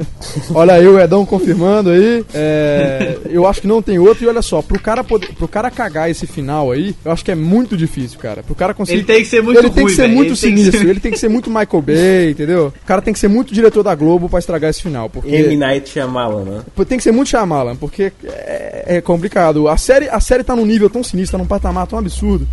[LAUGHS] olha aí o Edão confirmando aí, é, eu acho que não tem outra, e olha só, pro cara, poder, pro cara cagar esse final aí, eu acho que é muito difícil, cara. Pro cara conseguir... Ele tem que ser muito Ele tem que ser muito Ele tem que sinistro, ser- ele tem que ser muito Michael Bay, entendeu? O cara tem que ser muito diretor da Globo pra estragar esse final, porque... M. Night Shyamalan, né? Tem que ser muito Shyamalan, porque é, é complicado. A série, a série tá num nível tão sinistro, tá num patamar tão absurdo,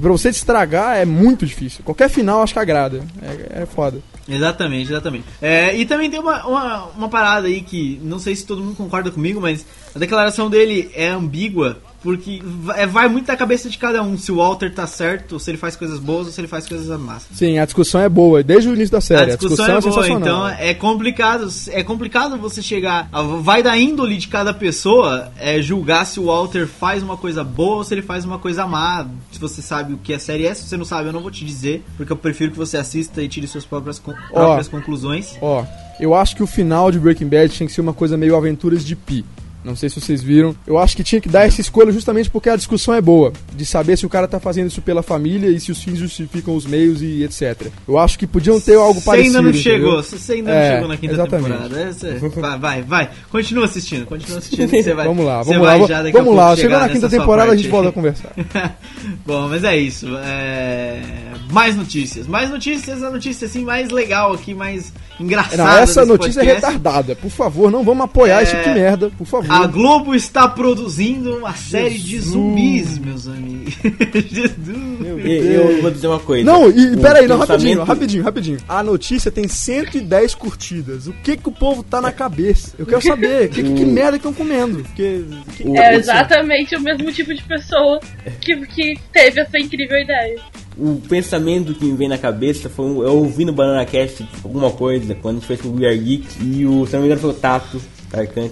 que pra você estragar é muito difícil. Qualquer final acho que agrada. É, é foda. Exatamente, exatamente. É, e também tem uma, uma, uma parada aí que não sei se todo mundo concorda comigo, mas a declaração dele é ambígua Porque vai, vai muito da cabeça de cada um se o Walter tá certo, se ele faz coisas boas ou se ele faz coisas massas. Sim, a discussão é boa, desde o início da série. A discussão, é, boa, sensacional. então é complicado. É complicado você chegar. Vai da índole de cada pessoa é, julgar se o Walter faz uma coisa boa ou se ele faz uma coisa má. Se você sabe o que a série é, se você não sabe, eu não vou te dizer, porque eu prefiro que você assista e tire suas próprias, con- próprias conclusões. Ó, eu acho que o final de Breaking Bad tinha que ser uma coisa meio Aventuras de Pi. Não sei se vocês viram. Eu acho que tinha que dar essa escolha justamente porque a discussão é boa. De saber se o cara tá fazendo isso pela família e se os fins justificam os meios e etc. Eu acho que podiam ter algo Você parecido. ainda não chegou, você ainda É, não chegou na quinta exatamente. temporada. Essa- vai, vai, vai. Continua assistindo, continua assistindo. Você vai, Vamos lá, você vamos lá. Vamos lá, chegar chegou na quinta temporada a gente volta a conversar. [LAUGHS] Bom, mas é isso. É... Mais notícias. Mais notícias, a notícia assim mais legal aqui, mais engraçada. Não, essa notícia é podcast. retardada. Por favor, não vamos apoiar É, esse tipo de merda, por favor. A Globo está produzindo uma série de Jesus. zumbis, meus amigos. [LAUGHS] Jesus. Meu E- Eu vou dizer uma coisa. Não, e O peraí, não, rapidinho, pensamento- rapidinho, rapidinho. A notícia tem 110 curtidas. O que que o povo tá na cabeça? Eu quero [LAUGHS] saber, que, que, que merda que estão comendo? Que, que É exatamente o mesmo tipo de pessoa que, que teve essa incrível ideia. O pensamento que me vem na cabeça foi eu ouvi no Banana Cast alguma coisa, quando a gente fez com o We Are Geek, e o, se não me engano foi o Tato,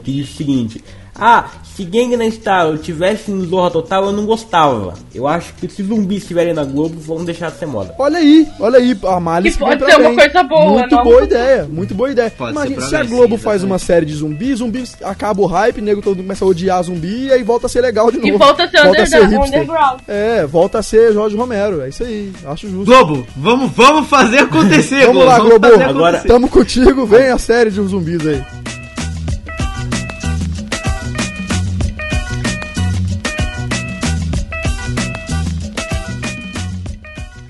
que disse o seguinte: Ah, se Gangnam Style tivesse em Zorra Total, eu não gostava. Eu acho que se zumbis estiverem na Globo, vão deixar de ser moda. Olha aí, olha aí, a Malice Que pode vem pra ser uma bem. coisa boa, Muito não? boa ideia, muito boa ideia. Pode ser Imagina, se a bem, Globo sim, faz uma exatamente. série de zumbis, zumbis acaba o hype, nego todo começa a odiar zumbi e aí volta a ser legal de novo. E volta a ser underground. hipster. underground. É, volta a ser Jorge Romero, é isso aí, acho justo. Globo, vamos, vamos fazer acontecer, Vamos lá, Globo. Globo. Agora- acontecer. Tamo contigo, vem a série de zumbis aí.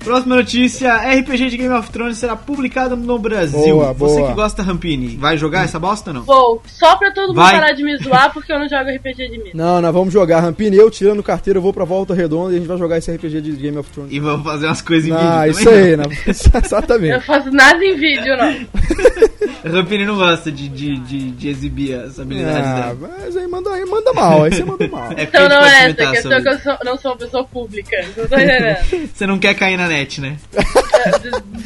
Próxima notícia: RPG de Game of Thrones será publicado no Brasil. Boa, Você boa. que gosta, Rampini, vai jogar essa bosta ou não? Vou, só pra todo mundo Vai. parar de me zoar porque eu não jogo RPG de mesa. Não, nós vamos jogar. Rampini, eu tirando carteira, eu vou pra Volta Redonda e a gente vai jogar esse RPG de Game of Thrones. E vamos fazer umas coisas em Ah, vídeo isso também? aí, né? [LAUGHS] Eu exatamente. faço nada em vídeo, não. [LAUGHS] [LAUGHS] Rampini não gosta de, de, de, de exibir as habilidades Ah, dela. mas aí manda, aí manda mal, aí você manda mal. [LAUGHS] É Então não é essa, a questão é sobre que eu sou- não sou uma pessoa pública. Não tô [LAUGHS] entendendo. Você não quer cair na net, né?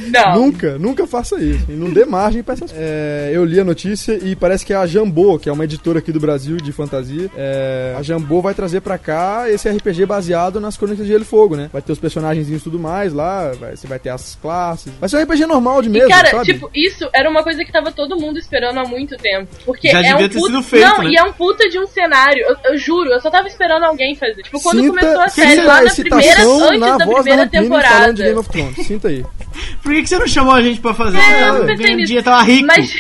Não. Nunca, nunca faça isso. E não dê margem pra essas coisas. É, eu li a notícia e parece que a Jambô, que é uma editora aqui do Brasil de fantasia, é, a Jambô vai trazer pra cá esse RPG baseado nas Crônicas de Gelo e Fogo, né? Vai ter os personagens e tudo mais lá, vai- você vai ter as classes. Vai ser um RPG normal de mesa, E cara, sabe? tipo, isso era uma coisa que tava todo mundo esperando há muito tempo. Porque Já é devia um ter puta... sido feito, Não, né? e é um puta de um cenário. Eu, eu juro, eu só tava esperando alguém fazer. Tipo, quando Sinta, começou a sinta série lá na excitação primeira, antes na da voz primeira Rampini temporada. de Game of Thrones. Sinta aí. Por que, que você não chamou a gente pra fazer? É, eu não pensei ganhando nisso. dinheiro, tava rico. Mas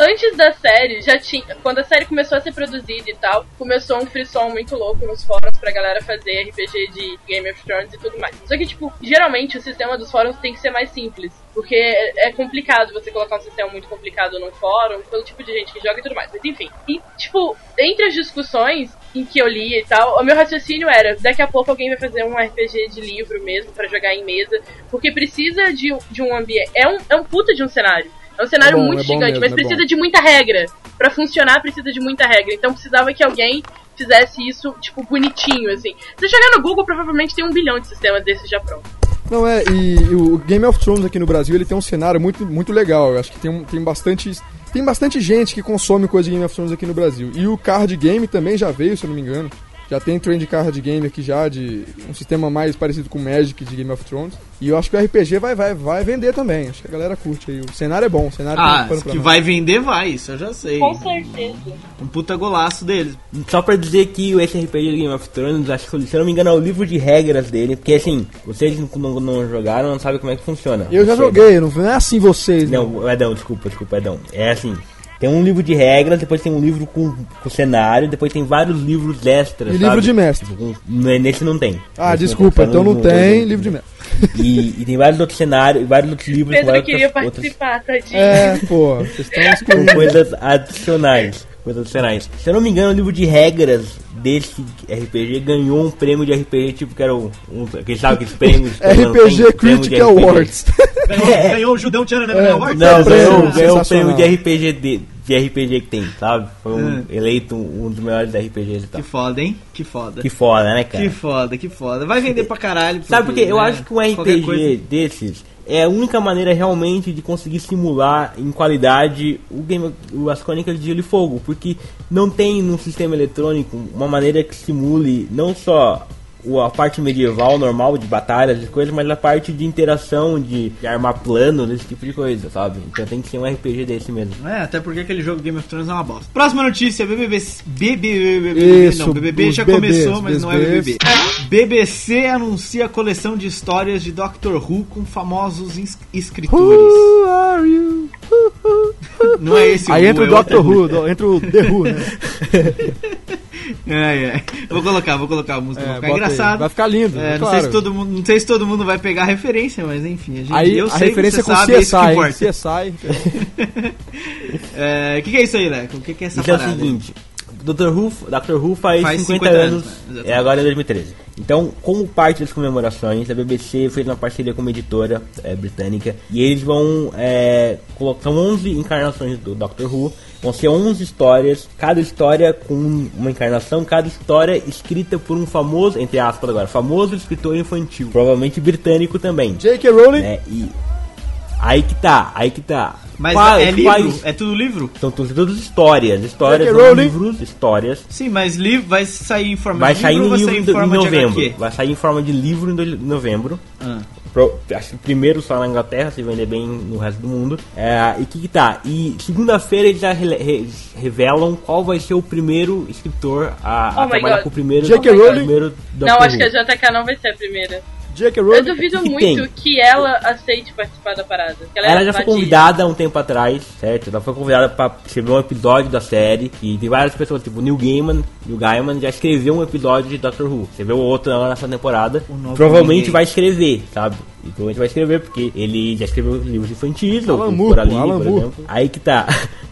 antes da série, já tinha. Quando a série começou a ser produzida e tal, começou um frisson muito louco nos fóruns pra galera fazer RPG de Game of Thrones e tudo mais. Só que, tipo, geralmente o sistema dos fóruns tem que ser mais simples. Porque é é complicado você colocar um sistema muito complicado num fórum, pelo tipo de gente que joga e tudo mais. Mas enfim. E, tipo, entre as discussões em que eu li e tal, o meu raciocínio era, daqui a pouco alguém vai fazer um RPG de livro mesmo pra jogar em mesa, porque precisa de, de um ambiente. É um, é um puta de um cenário. É um cenário É bom, muito é gigante, mesmo, mas é precisa de muita regra. Pra funcionar, precisa de muita regra. Então precisava que alguém fizesse isso, tipo, bonitinho, assim. Se você chegar no Google, provavelmente tem um bilhão de sistemas desses já pronto. Não é, e, o Game of Thrones aqui no Brasil, ele tem um cenário muito, muito legal. Eu acho que tem, tem bastante tem bastante gente que consome coisa de Game of Thrones aqui no Brasil. E o card game também já veio, se eu não me engano. Já tem trend card game aqui já de um sistema mais parecido com o Magic de Game of Thrones. E eu acho que o RPG vai, vai, vai vender também. Acho que a galera curte aí. O cenário é bom, o cenário Ah, pra que vai vender, vai, isso eu já sei. Com certeza. Um puta golaço deles. Só pra dizer que esse RPG de Game of Thrones, acho que, se eu não me engano, é o livro de regras dele, porque assim, vocês não, não, não jogaram, não sabem como é que funciona. Eu já Você- joguei, não, não é assim vocês, não. Não, Edão, desculpa, desculpa, Edão. É assim, tem um livro de regras, depois tem um livro com, com cenário, depois tem vários livros extras, E sabe? livro de mestre. Um- Nesse não tem. Ah, Nesse desculpa, só então não tem livro de mestre. E, e tem vários outros cenários, vários outros livros Pedro queria outras- outras- participar, tadinho. É, pô, vocês estão com excluindo. coisas adicionais. Coisas adicionais. Se eu não me engano, o livro de regras desse RPG ganhou um prêmio de RPG, tipo que era um. um aquele, sabe aqueles prêmios? que tem RPG prêmio de Critic RPG. Awards. Ganhou, ganhou o Judão Tchan É, Award? Não, Prêmio, ganhou, ganhou o prêmio de RPG de, de RPG que tem, sabe? Foi um, É. eleito um, um dos melhores RPGs e tal. Que foda, hein? Que foda. Que foda, né, cara? Que foda, que foda. Vai vender pra caralho. Sabe porque eu né, acho que um RPG desses é a única maneira realmente de conseguir simular em qualidade o game, as crônicas de Gelo e Fogo, porque não tem no sistema eletrônico uma maneira que simule não só a parte medieval normal de batalhas e coisas, mas a parte de interação, de, de armar planos, esse tipo de coisa, sabe? Então tem que ser um RPG desse mesmo. É, até porque aquele jogo Game of Thrones é uma bosta. Próxima notícia, BBB... BBB... Isso, não, BBB já bebês, começou, mas não é bebês. BBB. BBC anuncia a coleção de histórias de Doctor Who com famosos escritores. Who are you? Não é esse Aí Who, entra o é Doctor outro Who, entra o The Who, né? É, é. Vou colocar, vou colocar a música, É, vai ficar bota aí. engraçado. Vai ficar lindo, É, não, claro. sei se todo mundo, não sei se todo mundo vai pegar a referência, mas enfim. A gente, Aí eu a sei, referência é você com sabe, é isso que CSI, importa. CSI. [LAUGHS] É, O que, que é isso aí, Leco? O que, que é essa Então é o parada? seguinte, Dr. Who, Dr. Who faz, Faz 50, 50 anos, anos, né? É agora em 2013. Então, como parte das comemorações, a BBC fez uma parceria com uma editora é, britânica e eles vão é, colocar 11 encarnações do Dr. Who. Vão ser 11 histórias, cada história com uma encarnação, cada história escrita por um famoso, entre aspas agora, famoso escritor infantil, provavelmente britânico também. J.K. Rowling. É, e aí que tá, aí que tá. Mas Faz- é livro? faz- É tudo livro? são todas, todas histórias, histórias, Rowling. livros, histórias. Sim, mas livro vai sair em forma Vai de sair livro em ou vai livro sair em em forma de novembro. HQ? Vai sair em forma de livro em novembro. Ah. Pro- acho que primeiro só na Inglaterra, se vender bem no resto do mundo. É, e que que tá? E segunda-feira eles já rele- re- revelam qual vai ser o primeiro escritor a, a Oh my trabalhar God. com o primeiro. J.K. Oh. Rowling. primeiro Não, acho que a JK não vai ser a primeira. J.K. Eu Rowling. duvido que muito tem? que ela aceite participar da parada. Ela, Ela é já foi convidada há um tempo atrás, certo? Ela foi convidada para escrever um episódio da série. E tem várias pessoas, tipo Neil Gaiman. Neil Gaiman já escreveu um episódio de Doctor Who. Escreveu outro nessa temporada. Provavelmente vai escrever, sabe? E provavelmente vai escrever, porque ele já esceveu livros infantis, Alan ou Moore, pô, Alan por Moore. exemplo. Aí que tá.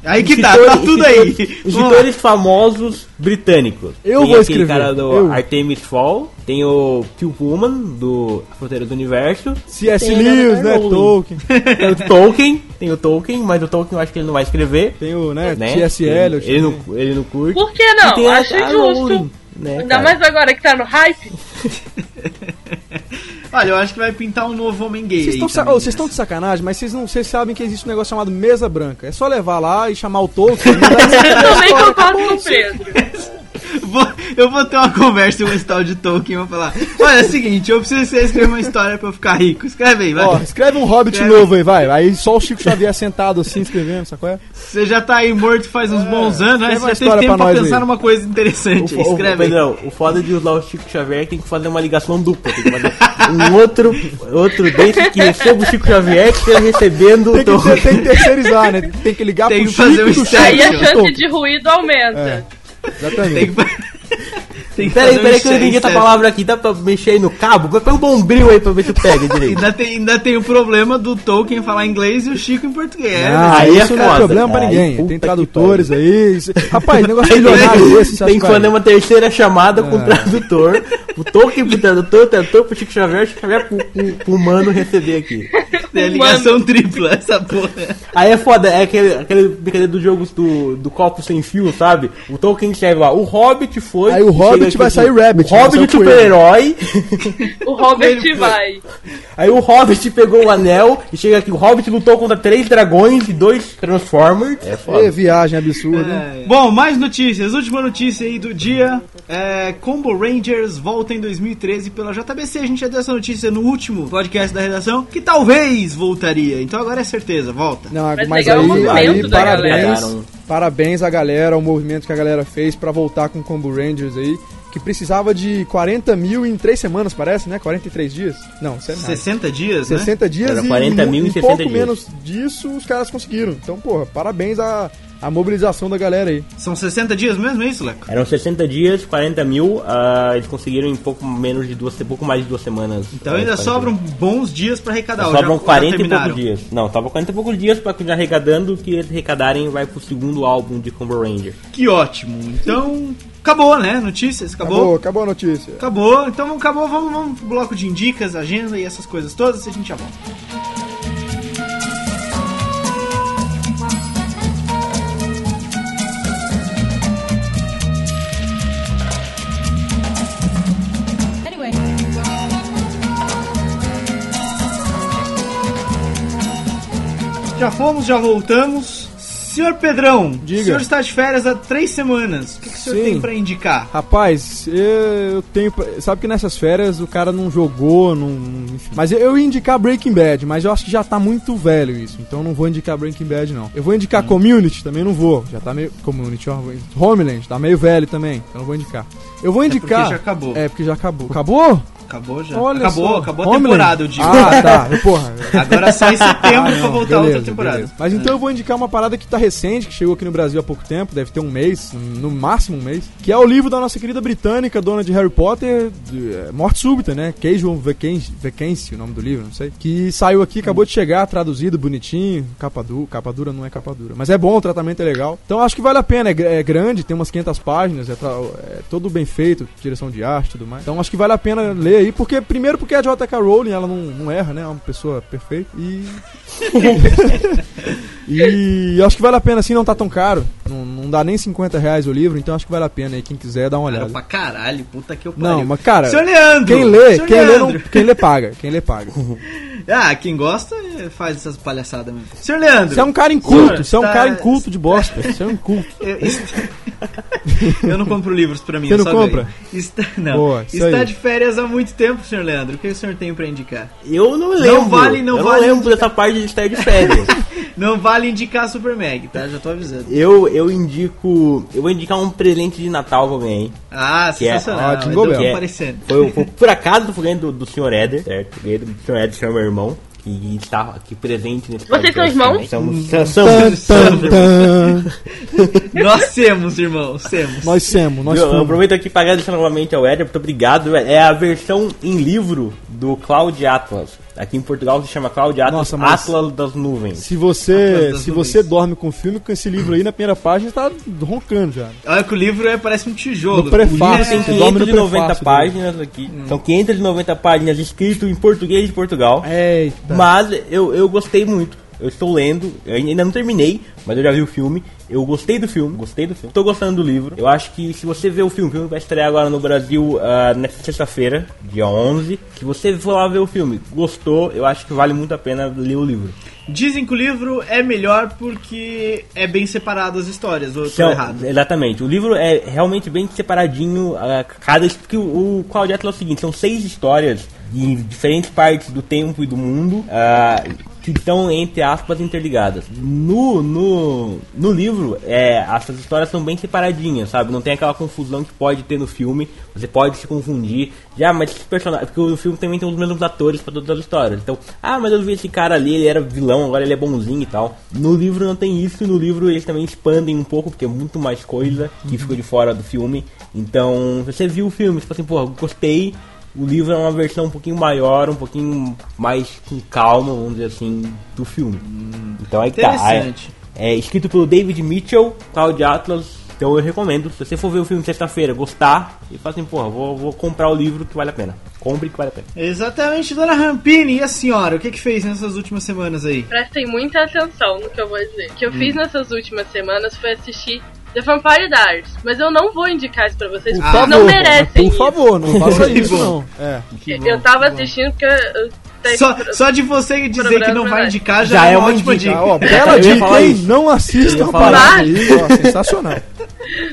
Aí que tá, tá tudo aí. Escritores famosos britânicos. Eu tem vou aquele escrever, cara do eu. Artemis Fall, tem o Phil Pullman, do Fronteira do Universo. C.S. tem a Lewis, né? Tolkien. [LAUGHS] Tem o Tolkien, tem o Tolkien, mas o Tolkien eu acho que ele não vai escrever. Tem o, né? Né? T.S. Eliot. Ele não, ele não curte. Por que não? Tem a- Acho a justo. Rowling, né, Ainda cara? mais agora que tá no hype. [LAUGHS] Olha, eu acho que vai pintar um novo homem gay Vocês estão sa- oh, né? de sacanagem, mas vocês não vocês sabem que existe um negócio chamado mesa branca. É só levar lá e chamar o Tolkien. [LAUGHS] escrever a Também concordo com o Pedro. [LAUGHS] Vou- eu vou ter uma conversa com esse tal de Tolkien, vou falar. Olha, é o seguinte, eu preciso que você escreva uma história pra eu ficar rico. Escreve aí, vai. Ó, escreve um Hobbit Escreve. novo aí, vai. Aí só o Chico Xavier sentado assim, escrevendo, sacou? É? Você já tá aí morto faz uns bons anos, né? escreve Você uma já teve história tempo pra pra pensar aí. numa coisa interessante. O, o, Escreve aí. Pedrão, o foda de usar o Chico Xavier é que tem que fazer uma ligação dupla. Tem que fazer um outro, outro desse que receba o Chico Xavier que esteja recebendo Tem o que, Tolkien. ter, tem que terceirizar, né? Tem que ligar Tem pro que fazer Chico um do Inception. Aí a Chico chance Tolkien. de ruído aumenta. É. Exatamente. Tem que Peraí, um peraí que eu não entendi essa palavra aqui. Dá pra mexer aí no cabo? Põe um bombril aí pra ver se pega direito. Ainda tem, ainda tem o problema do Tolkien falar inglês e o Chico em português. Ah, aí é isso não é problema pra ninguém. puta Tem tradutores aí. Rapaz, negócio milionário acha Tem que fazer uma terceira chamada É. com o tradutor. O Tolkien pro tradutor, o tradutor pro Chico Xavier, o Chico Xavier pro, pro, pro humano receber aqui. A ligação tripla, essa porra. Aí é foda, é aquele, aquele brincadeira dos jogos do, do copo sem fio, sabe? O Tolkien escreve lá, o Hobbit foi. Aí o chega Hobbit aqui vai assim, sair Rabbit, O Hobbit vai sair o. O foi. vai. Aí o Hobbit pegou o anel e chega aqui. O Hobbit lutou contra três dragões e dois Transformers. É foda. viagem absurda, hein? Bom, mais notícias. Última notícia aí do dia. É, Combo Rangers volta em 2013 pela JBC. A gente já deu essa notícia no último podcast da redação, que talvez voltaria. Então agora é certeza, volta. Não, Mas mas legal aí, o aí parabéns, galera. parabéns à galera, ao movimento que a galera fez pra voltar com o Combo Rangers aí, que precisava de 40 mil em 3 semanas, parece, né? 43 dias? Não, isso é nada. 60 dias, né? 60 dias Era e 40 mu- mil em e 60 pouco dias. menos disso os caras conseguiram. Então, porra, parabéns à, à mobilização da galera aí. São 60 dias mesmo, é isso, Leco? Eram 60 dias, 40 mil. ah, eles conseguiram em pouco menos de duas, pouco mais de duas semanas. Então ainda 40 sobram bons dias pra arrecadar. ou Sobram já- 40 já e poucos dias. Não, tava 40 e poucos dias pra continuar arrecadando. que eles arrecadarem vai pro segundo álbum de Combo Ranger. Que ótimo. Então, Acabou, né? Notícias, acabou? Acabou, acabou a notícia. Acabou, então acabou, vamos, vamos pro bloco de indicas, agenda e essas coisas todas e a gente já volta. Já fomos, já voltamos. Senhor Pedrão, Diga. o senhor está de férias há três semanas. O que, que o senhor Sim. tem pra indicar? Rapaz, eu tenho. Sabe que nessas férias o cara não jogou, não. Enfim. Mas eu ia indicar Breaking Bad, mas eu acho que já tá muito velho isso. Então eu não vou indicar Breaking Bad, não. Eu vou indicar Community, também não vou. Já tá meio. Community, ó. Homeland, tá meio velho também. Então eu não vou indicar. Eu vou indicar. porque já acabou. É, porque já acabou. Acabou? Acabou já? Olha acabou, só. acabou a temporada, eu digo. Ah, tá. [LAUGHS] Porra. Agora só em setembro Ah, pra voltar beleza, outra temporada. beleza. Mas então eu vou indicar uma parada que tá recente, que chegou aqui no Brasil há pouco tempo, deve ter um mês, no máximo um mês, que é o livro da nossa querida britânica, dona de Harry Potter, de, é, Morte Súbita, né? Casual Vacancy, Vacancy, o nome do livro, não sei. Que saiu aqui, acabou de chegar, traduzido, bonitinho, capa dura, capa dura não é capa dura. Mas é bom, o tratamento é legal. Então acho que vale a pena, é, é grande, tem umas 500 páginas, é, é todo bem feito, direção de arte e tudo mais. Então acho que vale a pena ler aí, porque primeiro porque a J.K. Rowling, ela não, não erra, né? É uma pessoa perfeita. E [LAUGHS] e acho que vale a pena, assim, não tá tão caro. Não, não dá nem 50 reais o livro, então acho que vale a pena aí. Quem quiser, dá uma Cara, olhada. pra caralho, puta que eu pariu. Não, mas cara, Senhor Leandro! quem lê, quem lê, não, quem lê paga. Quem lê paga. [LAUGHS] Ah, quem gosta faz essas palhaçadas mesmo. Senhor Leandro! Você é um cara inculto, você é um tá- cara inculto de bosta. [LAUGHS] Você é um inculto. Eu, [LAUGHS] eu não compro livros pra mim, Você eu não só compra? ganho. Está, não. Boa, Está de férias há muito tempo, senhor Leandro. O que o senhor tem pra indicar? Eu não lembro. vale- não eu vale não lembro dessa parte de estar de férias. [LAUGHS] Não vale indicar Super Mag, tá? Já tô avisando. eu, eu indico. Eu vou indicar um presente de Natal eu ganhei. Ah, Que é- sensacional. Ah, Jingle eu Bell. aparecendo. Foi, foi por acaso foi ganhei do, do Sr. Éder, certo? Ganhei do Sr. Éder, que é meu irmão. Que está aqui presente nesse Vocês são podcast irmãos? também. Somos, Tan, somos, tan, somos irmãos. tan. [LAUGHS] Nós temos, irmãos, temos. Nós somos, nós Eu, eu aproveito aqui para agradecer novamente ao Éder, muito obrigado. É a versão em livro do Cloud Atlas. Aqui em Portugal se chama Cloud Atlas, Nossa, mas- Atlas das Nuvens. Se você, se nuvens. você dorme com o filme, com esse livro aí na primeira página, você tá roncando já. Olha que o livro é, parece um tijolo. No prefácio, O livro Tem dorme no 590 prefácio páginas aqui. São 590 páginas escrito em português de Portugal. Eita. Mas eu, eu gostei muito. Eu estou lendo, eu ainda não terminei, mas eu já vi o filme. Eu gostei do filme, gostei do filme. Estou gostando do livro. Eu acho que se você ver o filme, o filme vai estrear agora no Brasil ah, nesta sexta-feira, dia 11. Se você for lá ver o filme, gostou, eu acho que vale muito a pena ler o livro. Dizem que o livro é melhor porque é bem separado as histórias, ou eu tô Então, errado? Exatamente. O livro é realmente bem separadinho. ah, cada porque o, o Atlas é o seguinte: são seis histórias de diferentes partes do tempo e do mundo. ah, que estão, entre aspas, interligadas. No, no, no livro, é, essas histórias são bem separadinhas, sabe? Não tem aquela confusão que pode ter no filme. Você pode se confundir. Já, mas esse personagem. Porque o filme também tem os mesmos atores para todas as histórias. Então, ah, mas eu vi esse cara ali, ele era vilão, agora ele é bonzinho e tal. No livro não tem isso, no livro eles também expandem um pouco, porque é muito mais coisa que ficou de fora do filme. Então, você viu o filme, tipo assim, pô, gostei. O livro é uma versão um pouquinho maior, um pouquinho mais com calma, vamos dizer assim, do filme. Então aí tá. Interessante. É, é escrito pelo David Mitchell, Cloud Atlas. Então eu recomendo. Se você for ver o filme sexta-feira, gostar, e fala assim, porra, vou, vou comprar o livro que vale a pena. Compre que vale a pena. Exatamente, dona Rampini. E a senhora, o que que fez nessas últimas semanas aí? Prestem muita atenção no que eu vou dizer. O que eu Hum. fiz nessas últimas semanas foi assistir The Vampire Diaries. Mas eu não vou indicar isso pra vocês, Por porque favor, não merecem por favor, não faça isso não. [LAUGHS] É. Eu tava assistindo porque eu Só, pro- só de você dizer que não vai indicar já, Já é é uma ótima dica, dica. Ó, bela dica, hein? Não assista parada aí. Ó, sensacional. [LAUGHS]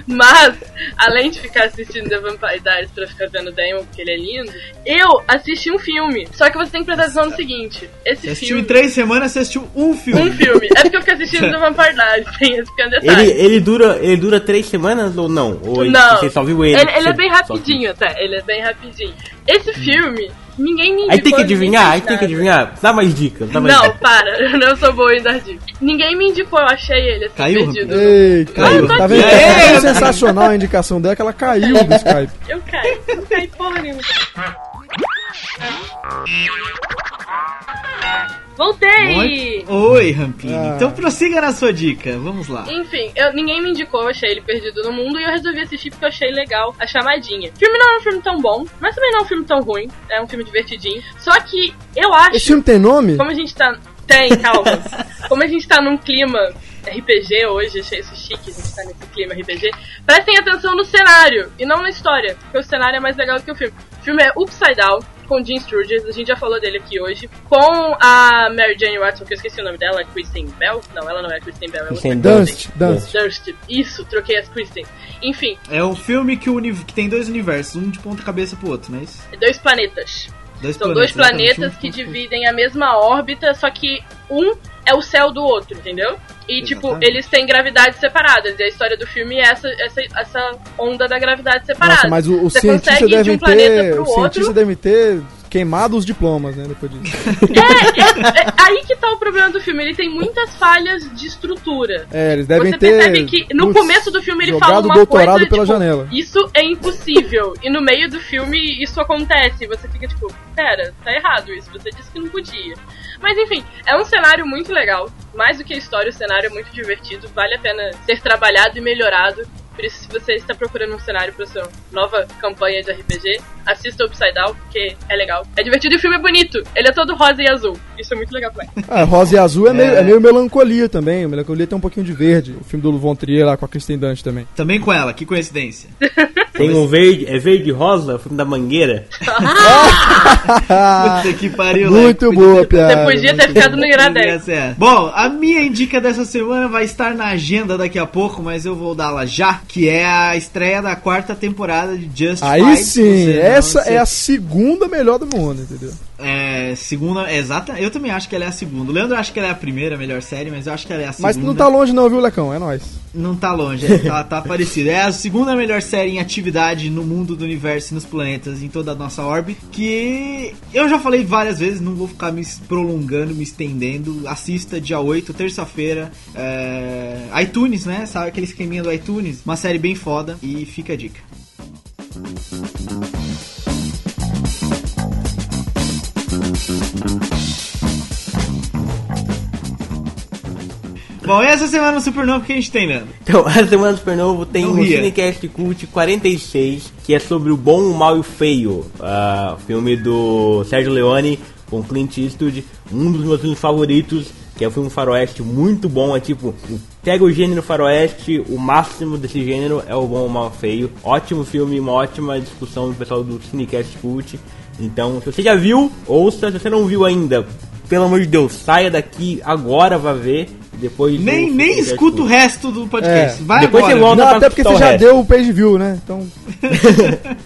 Mas, além de ficar assistindo The Vampire Diaries pra ficar vendo o Damon, porque ele é lindo, eu assisti um filme. Só que você tem que prestar atenção no seguinte: esse Você assistiu filme. em três semanas, você assistiu um filme. Um filme. É porque eu fiquei assistindo [LAUGHS] The Vampire Diaries, tem esse pequeno detalhe. Ele, ele, dura, ele dura três semanas ou não? Ou ele- Não. você só viu ele? Ele, ele é bem rapidinho até, ele é bem rapidinho. Esse filme, ninguém me indicou. Aí tem que adivinhar, aí tem que adivinhar. Dá mais dicas, dá mais Não, dicas. para, [LAUGHS] eu não sou boa em dar dicas. Ninguém me indicou, eu achei ele assim, Caiu, perdido. Eita, Caiu. tá vendo? É tão sensacional a indicação dela que ela caiu do Skype. [LAUGHS] Eu caí, eu não caí porra nenhuma. [LAUGHS] Voltei! Oi, Rampini. Ah. Então prossiga na sua dica. Vamos lá. Enfim, eu, ninguém me indicou, eu achei ele perdido no mundo e eu resolvi assistir porque eu achei legal a chamadinha. O filme não é um filme tão bom, mas também não é um filme tão ruim, é um filme divertidinho. Só que eu acho, Esse filme tem nome? como a gente tá. Tem, calma. [LAUGHS] como a gente tá num clima RPG hoje, achei isso chique, a gente tá nesse clima RPG. Prestem atenção no cenário e não na história, porque o cenário é mais legal do que o filme. O filme é Upside Down, com Jim Sturgis, a gente já falou dele aqui hoje, com a Mary Jane Watson, que eu esqueci o nome dela, Kristen Bell? Não, ela não é Kristen Bell, é outra Kristen Dunst, Dunst. Durst. Isso, troquei as Kristen. Enfim, É um filme que, uni- que tem dois universos, um de ponta cabeça pro outro, não é isso? dois planetas. Dois São dois exatamente, planetas que dividem a mesma órbita, só que um é o céu do outro, entendeu? E, tipo, Exatamente. eles têm gravidades separadas. E a história do filme é essa, essa, essa onda da gravidade separada. Nossa, mas o, o Você cientista consegue ir de deve um planeta ter. O cientista outro. deve ter queimado os diplomas, né? Depois disso. É, é, é aí que tá o problema do filme. Ele tem muitas falhas de estrutura. É, eles devem Você ter. percebe que no começo do filme ele fala uma doutorado coisa, pela tipo, janela. isso é impossível. e no meio do filme isso acontece. E você fica tipo, pera, tá errado isso. Você disse que não podia. Mas enfim, é um cenário muito legal. Mais do que a história, o cenário é muito divertido. Vale a pena ser trabalhado e melhorado. Por isso, se você está procurando um cenário para sua nova campanha de RPG, assista Upside Down, porque é legal. É divertido e o filme é bonito. Ele é todo rosa e azul. Isso é muito legal também. Ah, rosa e azul é, Meio, é meio melancolia também. O melancolia tem um pouquinho de verde. O filme do Von Trier lá com a Kristen Dunst também. Também com ela, que coincidência. [LAUGHS] Tem um verde, é verde e rosa, o filme da Mangueira. [LAUGHS] Puta que pariu, Muito Leco, boa piada. Você podia ter ficado no Iradex. É. Bom, a minha indica dessa semana vai estar na agenda daqui a pouco, mas eu vou dá-la já, que é a estreia da quarta temporada de Just Aí sim, essa é a segunda melhor do mundo, entendeu? É, segunda, exata. Eu também acho que ela é a segunda. O Leandro acha que ela é a primeira melhor série, mas eu acho que ela é a segunda. Mas não tá longe não, viu, Lecão? É nóis. Não tá longe, é, tá, tá parecido. É a segunda melhor série em atividade no mundo do universo e nos planetas, em toda a nossa órbita. Que eu já falei várias vezes, não vou ficar me prolongando, me estendendo. Assista dia 8, terça-feira. É, iTunes, né? Sabe aquele esqueminha do iTunes? Uma série bem foda e fica a dica. Bom, e essa semana no Supernova que a gente tem, Leandro? Então, [LAUGHS] essa semana do Supernovo tem o ria. Cinecast Cult 46, que é sobre o bom, o mal e o feio. Ah, filme do Sérgio Leone com Clint Eastwood, um dos meus filmes favoritos, que é um filme faroeste muito bom, é tipo, pega o gênero faroeste, o máximo desse gênero é o bom, o mal e o feio. Ótimo filme, uma ótima discussão do pessoal do Cinecast Cult. Então, se você já viu, ouça, se você não viu ainda, pelo amor de Deus, saia daqui agora, vá ver. Depois Nem, nem escuta o resto do podcast. É. Vai Depois agora. você volta. Não, até porque você já resto. deu o page view, né? Então, [LAUGHS]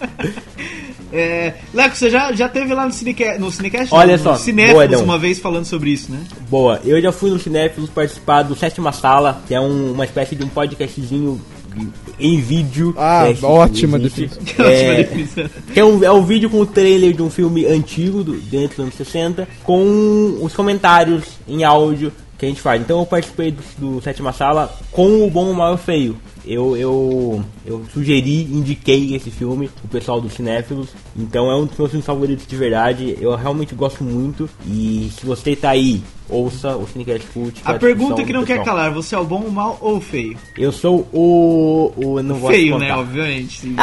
É, Leco, você já, já teve lá no Cinecast, no Cinecast? Olha não, só, no Cinéfilos boa, uma vez falando sobre isso, né? Boa, eu já fui no Cinéfilos participar do Sétima Sala, que é um- uma espécie de um podcastzinho em vídeo. Ah, É, ótima definição. É, que é, um, é um vídeo com o trailer de um filme antigo, do, dentro dos anos 60, com os comentários em áudio que a gente faz. Então eu participei do, do Sétima Sala com o Bom, o Mal e o Feio. Eu, eu, eu sugeri, indiquei esse filme pro pessoal do Cinéfilos. Então é um dos meus filmes favoritos de verdade. Eu realmente gosto muito. E se você tá aí, ouça o Cinecast Cult. A é pergunta discussão que não quer calar, você é o bom, o mal ou o feio? Eu sou o. o não vou feio, né? Obviamente. [LAUGHS]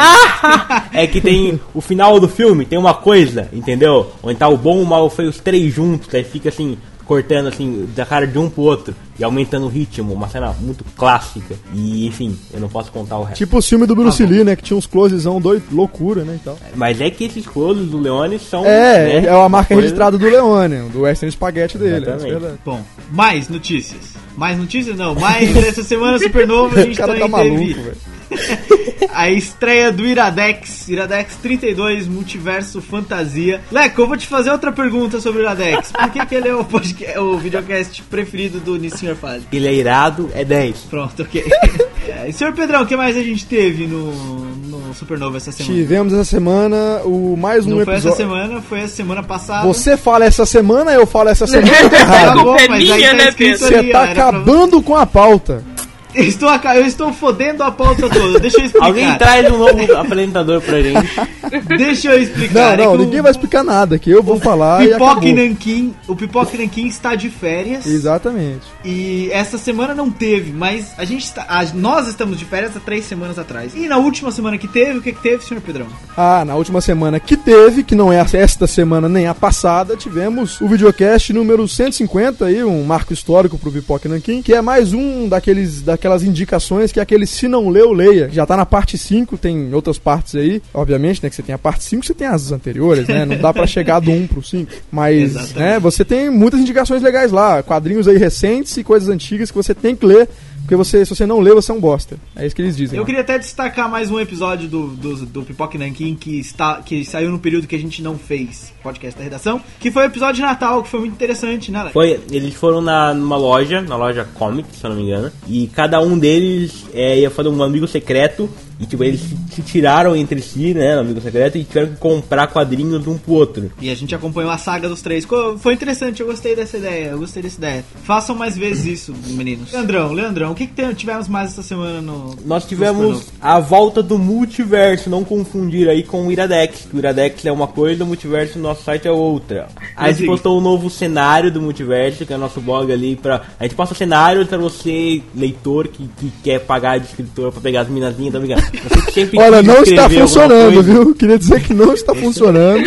É que tem o final do filme, tem uma coisa, entendeu? Onde tá o bom, o mal o feio, os três juntos, aí fica assim, cortando assim, da cara de um pro outro e aumentando o ritmo, uma cena muito clássica. E enfim, eu não posso contar o resto. tipo o filme do Bruce Tá bom. Lee, né? Que tinha uns closezão doido, loucura, né? E tal. Mas é que esses closes do Leone são. É, né, é a marca coisa- registrada do Leone, do Western Spaghetti dele. Exatamente. é verdade. Bom, mais notícias. Mais notícias não, mais dessa semana Supernova a [LAUGHS] O gente cara também tá maluco, velho. [LAUGHS] a estreia do Iradex, Iradex 32, Multiverso Fantasia. Leco, eu vou te fazer outra pergunta sobre o Iradex. Por que, que ele é o, podcast, o videocast preferido do Nissinhor Fale? Ele é irado, é 10. Pronto, ok. [LAUGHS] É, senhor Pedrão, o que mais a gente teve no, no Supernova essa semana? Tivemos essa semana o mais um Não foi essa episódio. semana, foi a semana passada. Você fala essa semana, eu falo essa [LAUGHS] semana, Tá bom, é mas aí tá né? Você tá pra- acabando com a pauta. Eu estou, aca- eu estou fodendo a pauta toda. Deixa eu [LAUGHS] explicar. Alguém traz um novo apresentador pra gente. Deixa eu explicar. Não, É não, o ninguém vai explicar nada, que eu vou falar Pipoca e Nanquim, o Pipoca e Nanquim está de férias. Exatamente. E essa semana não teve, mas a gente está, a- nós estamos de férias há três semanas atrás. E na última semana que teve, o que, que teve, senhor Pedrão? Ah, na última semana que teve, que não é esta semana nem a passada, tivemos o videocast número 150 aí, um marco histórico pro Pipoca e Nanquim, que é mais um daqueles, daquelas aquelas indicações que é aquele se não leu, leia. Já tá na parte 5, tem outras partes aí, obviamente, né? Que você tem a parte 5, você tem as anteriores, né? Não dá pra chegar do 1 pro 5. Mas, Exatamente. né, você tem muitas indicações legais lá, quadrinhos aí recentes e coisas antigas que você tem que ler. Porque você, se você não lê, você é um bosta. É isso que eles dizem. Eu lá. queria até destacar mais um episódio do, do, do Pipoque Nankin que, está, que saiu no período que a gente não fez podcast da redação, que foi o episódio de Natal, que foi muito interessante, né, Alex? Foi, eles foram na, numa loja, na loja Comic, se eu não me engano, e cada um deles é, ia fazer um amigo secreto, e tipo, eles se, tiraram entre si, né, no amigo secreto, e tiveram que comprar quadrinhos um pro outro. E a gente acompanhou a saga dos três. Foi interessante, eu gostei dessa ideia, eu gostei dessa ideia. Façam mais vezes isso, meninos. Leandrão, Leandrão, o que, que tivemos mais essa semana no. Nós tivemos a volta do multiverso, não confundir aí com o Iradex. O Iradex é uma coisa, o multiverso no nosso site é outra. A gente postou um novo cenário do multiverso, que é o nosso blog ali pra. A gente posta cenários pra você, leitor, que, que quer pagar de escritor pra pegar as minazinhas, tá ligado? Olha, não está funcionando, viu? Queria dizer que não está [LAUGHS] funcionando.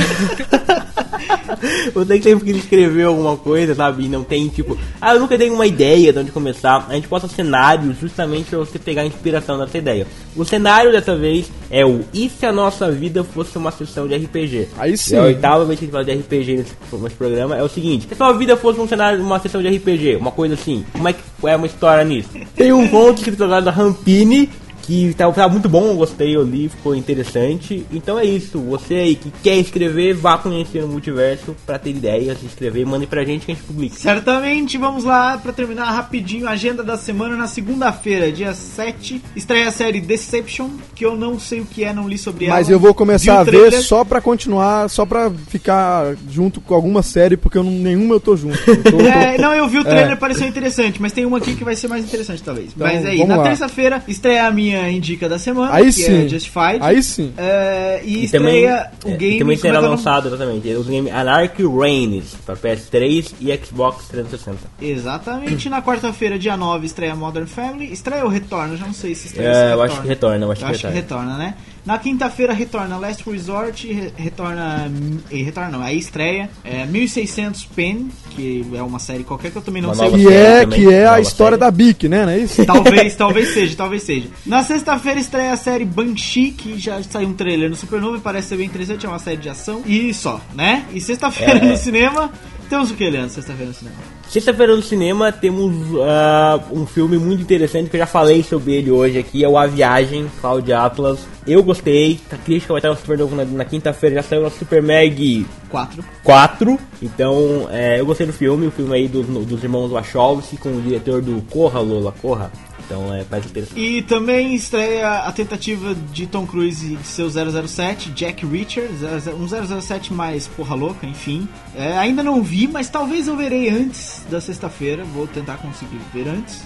Você que sempre quis escrever alguma coisa, sabe? E não tem, tipo, ah, eu nunca tenho uma ideia de onde começar. A gente posta cenários justamente pra você pegar a inspiração dessa ideia. O cenário dessa vez é o E se a nossa vida fosse uma sessão de RPG? Aí sim. É a oitava vez que a gente fala de RPG nesse, nesse programa. É o seguinte: se a sua vida fosse um cenário, uma sessão de RPG, uma coisa assim, como é que é uma história nisso? Tem um escrito agora da Rampini. Que tava, tava muito bom, gostei, eu li, ficou interessante. Então é isso, você aí que quer escrever, vá conhecer o multiverso pra ter ideias, escrever, mande pra gente que a gente publica. Certamente, vamos lá pra terminar rapidinho a agenda da semana. Na segunda-feira, dia 7, estreia a série Deception, que eu não sei o que é, não li sobre ela. Mas eu vou começar a ver só pra continuar, só pra ficar junto com alguma série, porque eu não, nenhuma eu tô junto. Eu tô- É, não, eu vi o trailer, É. pareceu interessante, mas tem uma aqui que vai ser mais interessante, talvez. Então, mas aí, vamos na terça-feira, estreia a minha indica da semana, Aí que sim. é Justified. Aí sim. É, e, E também, estreia o é, game. e também como é será é o nome? lançado, exatamente, o game Anarchy Reigns pra PS3 e Xbox 360. Exatamente, na quarta-feira, dia 9, estreia Modern Family. Estreia ou retorna? Já não sei se estreia. É, se eu acho que retorna, eu acho Eu que acho que retorna, né? Na quinta-feira retorna Last Resort, re- retorna. Retorna não, aí estreia é, 1600 Pen, que é uma série qualquer que eu também não Uma sei. nova Que é, também, que é a história série. da Bic, né? Não é isso? Talvez, [LAUGHS] talvez seja, talvez seja. Na sexta-feira estreia a série Banshee, que já saiu um trailer no Supernova e parece ser bem interessante, é uma série de ação. E só, né? E sexta-feira É. no cinema, temos o que, Leandro? Sexta-feira no cinema. Sexta-feira no cinema temos ah, um filme muito interessante que eu já falei sobre ele hoje aqui, é o A Viagem, Cloud Atlas. Eu gostei, a crítica vai estar no Super na, na quinta-feira, já saiu na Super Mag 4. 4. Então, é, eu gostei do filme, o filme aí dos, dos irmãos Wachowski com o diretor do Corra, Lola, Corra. Então, é, parece interessante. E também estreia a tentativa de Tom Cruise de seu 007, Jack Reacher, 00 um 007 mais porra louca, enfim. É, ainda não vi, mas talvez eu verei antes da sexta-feira, vou tentar conseguir ver antes.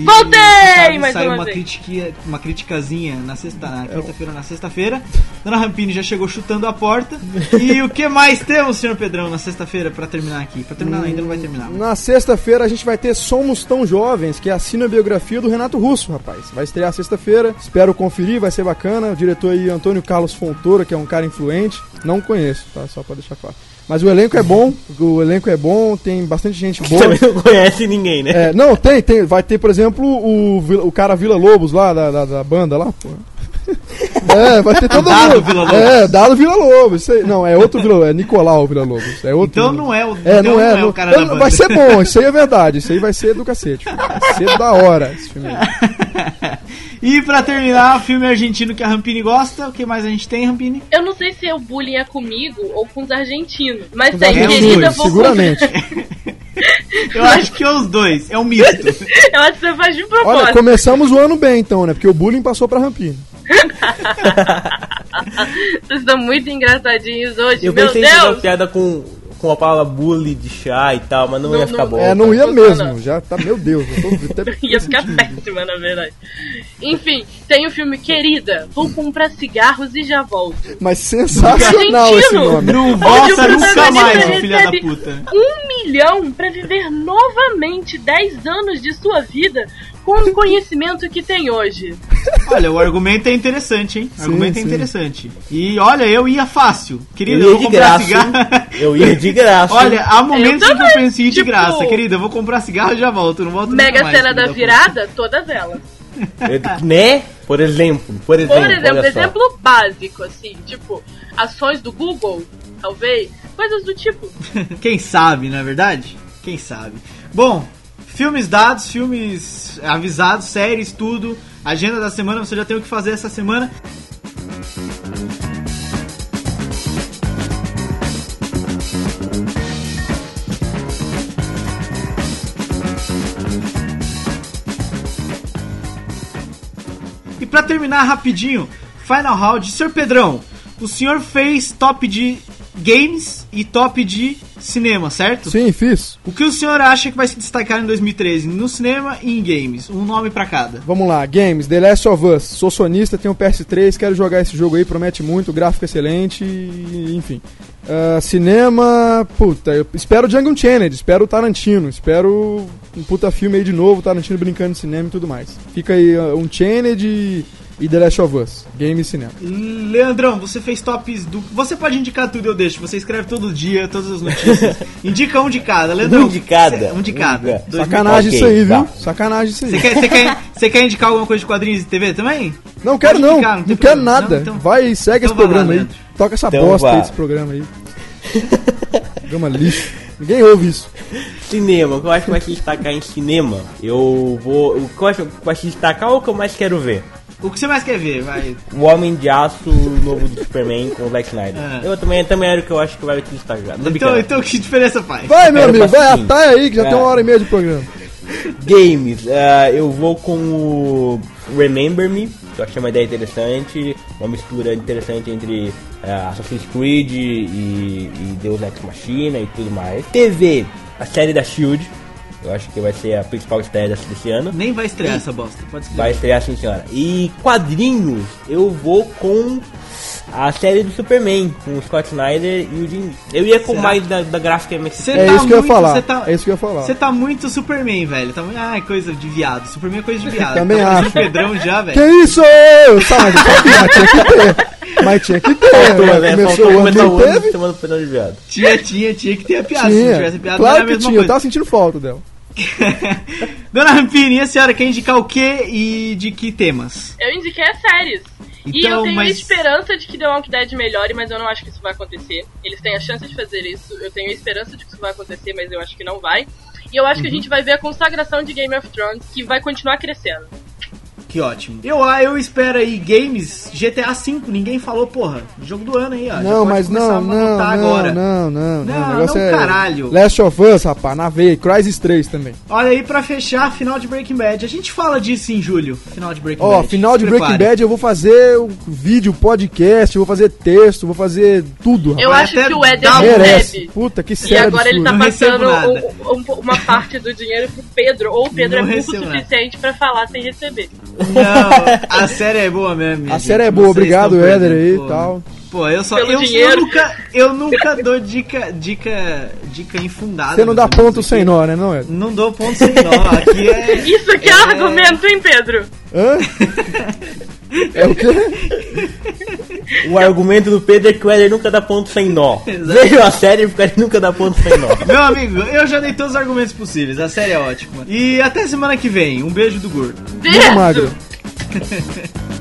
E, Voltei! Mais sai uma critiquinha, uma criticazinha na sexta, na quinta-feira, na sexta-feira. Dona Rampini já chegou chutando a porta. E o que mais temos, senhor Pedrão, na sexta-feira pra terminar aqui? Pra terminar, ainda não vai terminar. mas- Na sexta-feira a gente vai ter Somos Tão Jovens, que é a cinebiografia do Renato Russo, rapaz. Vai estrear sexta-feira, espero conferir, vai ser bacana. O diretor aí, Antônio Carlos Fontoura, que é um cara influente. Não conheço, tá? Só pra deixar claro. Mas o elenco é bom, o elenco é bom, tem bastante gente boa. Também não conhece ninguém, né? É, não, tem, tem. Vai ter, por exemplo, o, o cara Vila Lobos lá, da, da, da banda lá, pô. [LAUGHS] É, vai ter todo Dado mundo. Vila Lobos. É, Dado Vila Lobos. não, é outro Vila Lobos, é Nicolau Vila Lobos. É outro Então não é o, É, então não é. o não- cara é, da banda. vai ser bom, isso aí é verdade. Isso aí vai ser do cacete. filho. Vai ser da hora esse filme aí. [LAUGHS] E pra terminar, o filme argentino que a Rampini gosta. O que mais a gente tem, Rampini? Eu não sei se o bullying é comigo ou com os argentinos. Mas tem, argentinos, querida, vou seguramente. [LAUGHS] Eu acho que é os dois. É um misto. Eu acho que você faz de Olha, propósito. começamos o ano bem então, né? Porque o bullying passou pra Rampini. Vocês estão muito engraçadinhos hoje. Eu Meu pensei em fazer uma Deus! piada com, com a palavra bully de chá e tal, mas não, Não, ia ficar não- bom. É, não ia Não, mesmo. não. Já tá, meu Deus. Eu tô [LAUGHS] até Ia ficar péssima, na verdade. Enfim, tem o filme Querida, vou comprar cigarros e já volto. Mas sensacional esse nome. Não volta nunca mais, filha da puta. Um milhão pra viver novamente 10 anos de sua vida com o conhecimento que tem hoje. Olha, o argumento é interessante, hein? O Sim, argumento é sim. interessante. E olha, eu ia fácil. Querida, Eu eu, ia vou de comprar graça, cigarro. Eu ia de graça. Olha, há momentos em que eu em ir de tipo- graça. Querida, eu vou comprar cigarro e já volto. Não volto Mega nunca mais, cena da virada, todas elas. Eu- né? Por exemplo, por exemplo, Por exemplo, exemplo básico, assim, tipo, ações do Google, talvez, coisas do tipo. [LAUGHS] Quem sabe, não é verdade? Quem sabe. Bom, filmes dados, filmes avisados, séries, tudo. Agenda da semana, você já tem o que fazer essa semana. E pra terminar rapidinho, Final Round, Sr. Pedrão, o senhor fez top de games e top de cinema, certo? Sim, fiz. O que o senhor acha que vai se destacar em 2013 no cinema e em games? Um nome pra cada. Vamos lá, games, The Last of Us. Sou sonista, tenho um PS3, quero jogar esse jogo aí, promete muito, gráfico excelente, enfim. Ah, cinema, puta, eu espero Django Unchained, espero o Tarantino, espero um puta filme aí de novo, Tarantino brincando de cinema e tudo mais. Fica aí uh, Unchained e, e The Last of Us, game e cinema. Leandrão, você fez tops do. Você pode indicar tudo, eu deixo. Você escreve todo dia, todas as notícias. [LAUGHS] Indica um de cada, Leandrão. Um de cada. cê- Um de cada. Um de Sacanagem isso aí, viu? tá. Sacanagem isso aí. Você quer, você, quer, você quer indicar alguma coisa de quadrinhos e TV também? Não quero Pode não, indicar, não, tem quero problema. nada. Não, então- vai e segue então esse vai lá, programa aí. Leandro. Toca essa Então bosta aí desse programa aí. [LAUGHS] programa lixo. Ninguém ouve isso. Cinema, o que eu acho que vai se destacar em cinema, eu vou. O que eu acho que vai se destacar ou o que eu mais quero ver? O que você mais quer ver? Vai. O Homem de Aço novo do Superman com o Zack Snyder. Ah. Eu também, também era o que eu acho que vai destacar. Tô Então, então que diferença faz? Vai, meu amigo, vai, atai aí que já É. tem uma hora e meia de programa. Games, ah, eu vou com o Remember Me, que eu achei uma ideia interessante, uma mistura interessante entre ah, Assassin's Creed e, e Deus Ex Machina e tudo mais. TV, a série da Shield, eu acho que vai ser a principal estreia desse ano. Nem vai estrear essa bosta. Pode escrever. Vai estrear sim, senhora. E quadrinhos, eu vou com a série do Superman, com o Scott Snyder e o Jim. Eu ia com Será? mais da, da gráfica mexicana. É tá isso que eu ia falar. você tá- É isso que eu ia falar. Você tá muito Superman, velho. Tá muito... Ah, é coisa de viado. Superman é coisa de [LAUGHS] viado. Também tá acho. Pedrão já, Que velho. isso? Tá, mas, tinha que ter. Mas tinha que ter. Faltou, né? né? Começou Faltou o ano ano teve. chamando o Pedrão de viado. Tinha, tinha, tinha que ter a piada. Se não Tinha. tivesse piada, Claro não era a que mesma tinha. Eu coisa. tava sentindo falta dela. [LAUGHS] Dona Rampini, e a senhora quer indicar o quê e de que temas? Eu indiquei as séries. E Então, eu tenho mas- esperança de que The Walking Dead melhore, mas eu não acho que isso vai acontecer. Eles têm a chance de fazer isso. Eu tenho esperança de que isso vai acontecer, mas eu acho que não vai. E eu acho que Uhum. a gente vai ver a consagração de Game of Thrones, que vai continuar crescendo. Que ótimo. Eu, ah, eu espero aí games GTA V. Ninguém falou, porra. Jogo do ano aí, ó. Não, mas não, não, não, agora. não, não, não. Não, O negócio não, é caralho. Last of Us, rapaz, na veia. Crysis 3 também. Olha aí, pra fechar, final de Breaking Bad. A gente fala disso em julho. Final de Breaking Ó, Bad. final de Breaking. Bad eu vou fazer o vídeo, podcast, eu vou fazer texto, vou fazer tudo, Eu rapaz. acho até que o não Merece. bebe. Puta, que E sério agora ele tá passando um- um- uma parte do dinheiro pro Pedro, ou o Pedro Não é burro o suficiente pra falar sem receber. Não, a série é boa mesmo. A gente. série é boa, Vocês obrigado, Éder aí e tal. Pô, eu só. Eu, eu nunca, eu nunca dou dica, dica, dica infundada. Você não dá ponto sem nó, né, não, Éder? Não dou ponto sem nó. Aqui é. [LAUGHS] Isso que é, argumento, hein, Pedro? Hã? [LAUGHS] É o quê? O argumento do Pedro é que o Éder nunca dá ponto sem nó. Exato. Veja a série porque ele nunca dá ponto sem nó. Meu amigo, eu já dei todos os argumentos possíveis. A série é ótima. E até semana que vem. Um beijo do gordo. Muito magro. Beijo! [LAUGHS]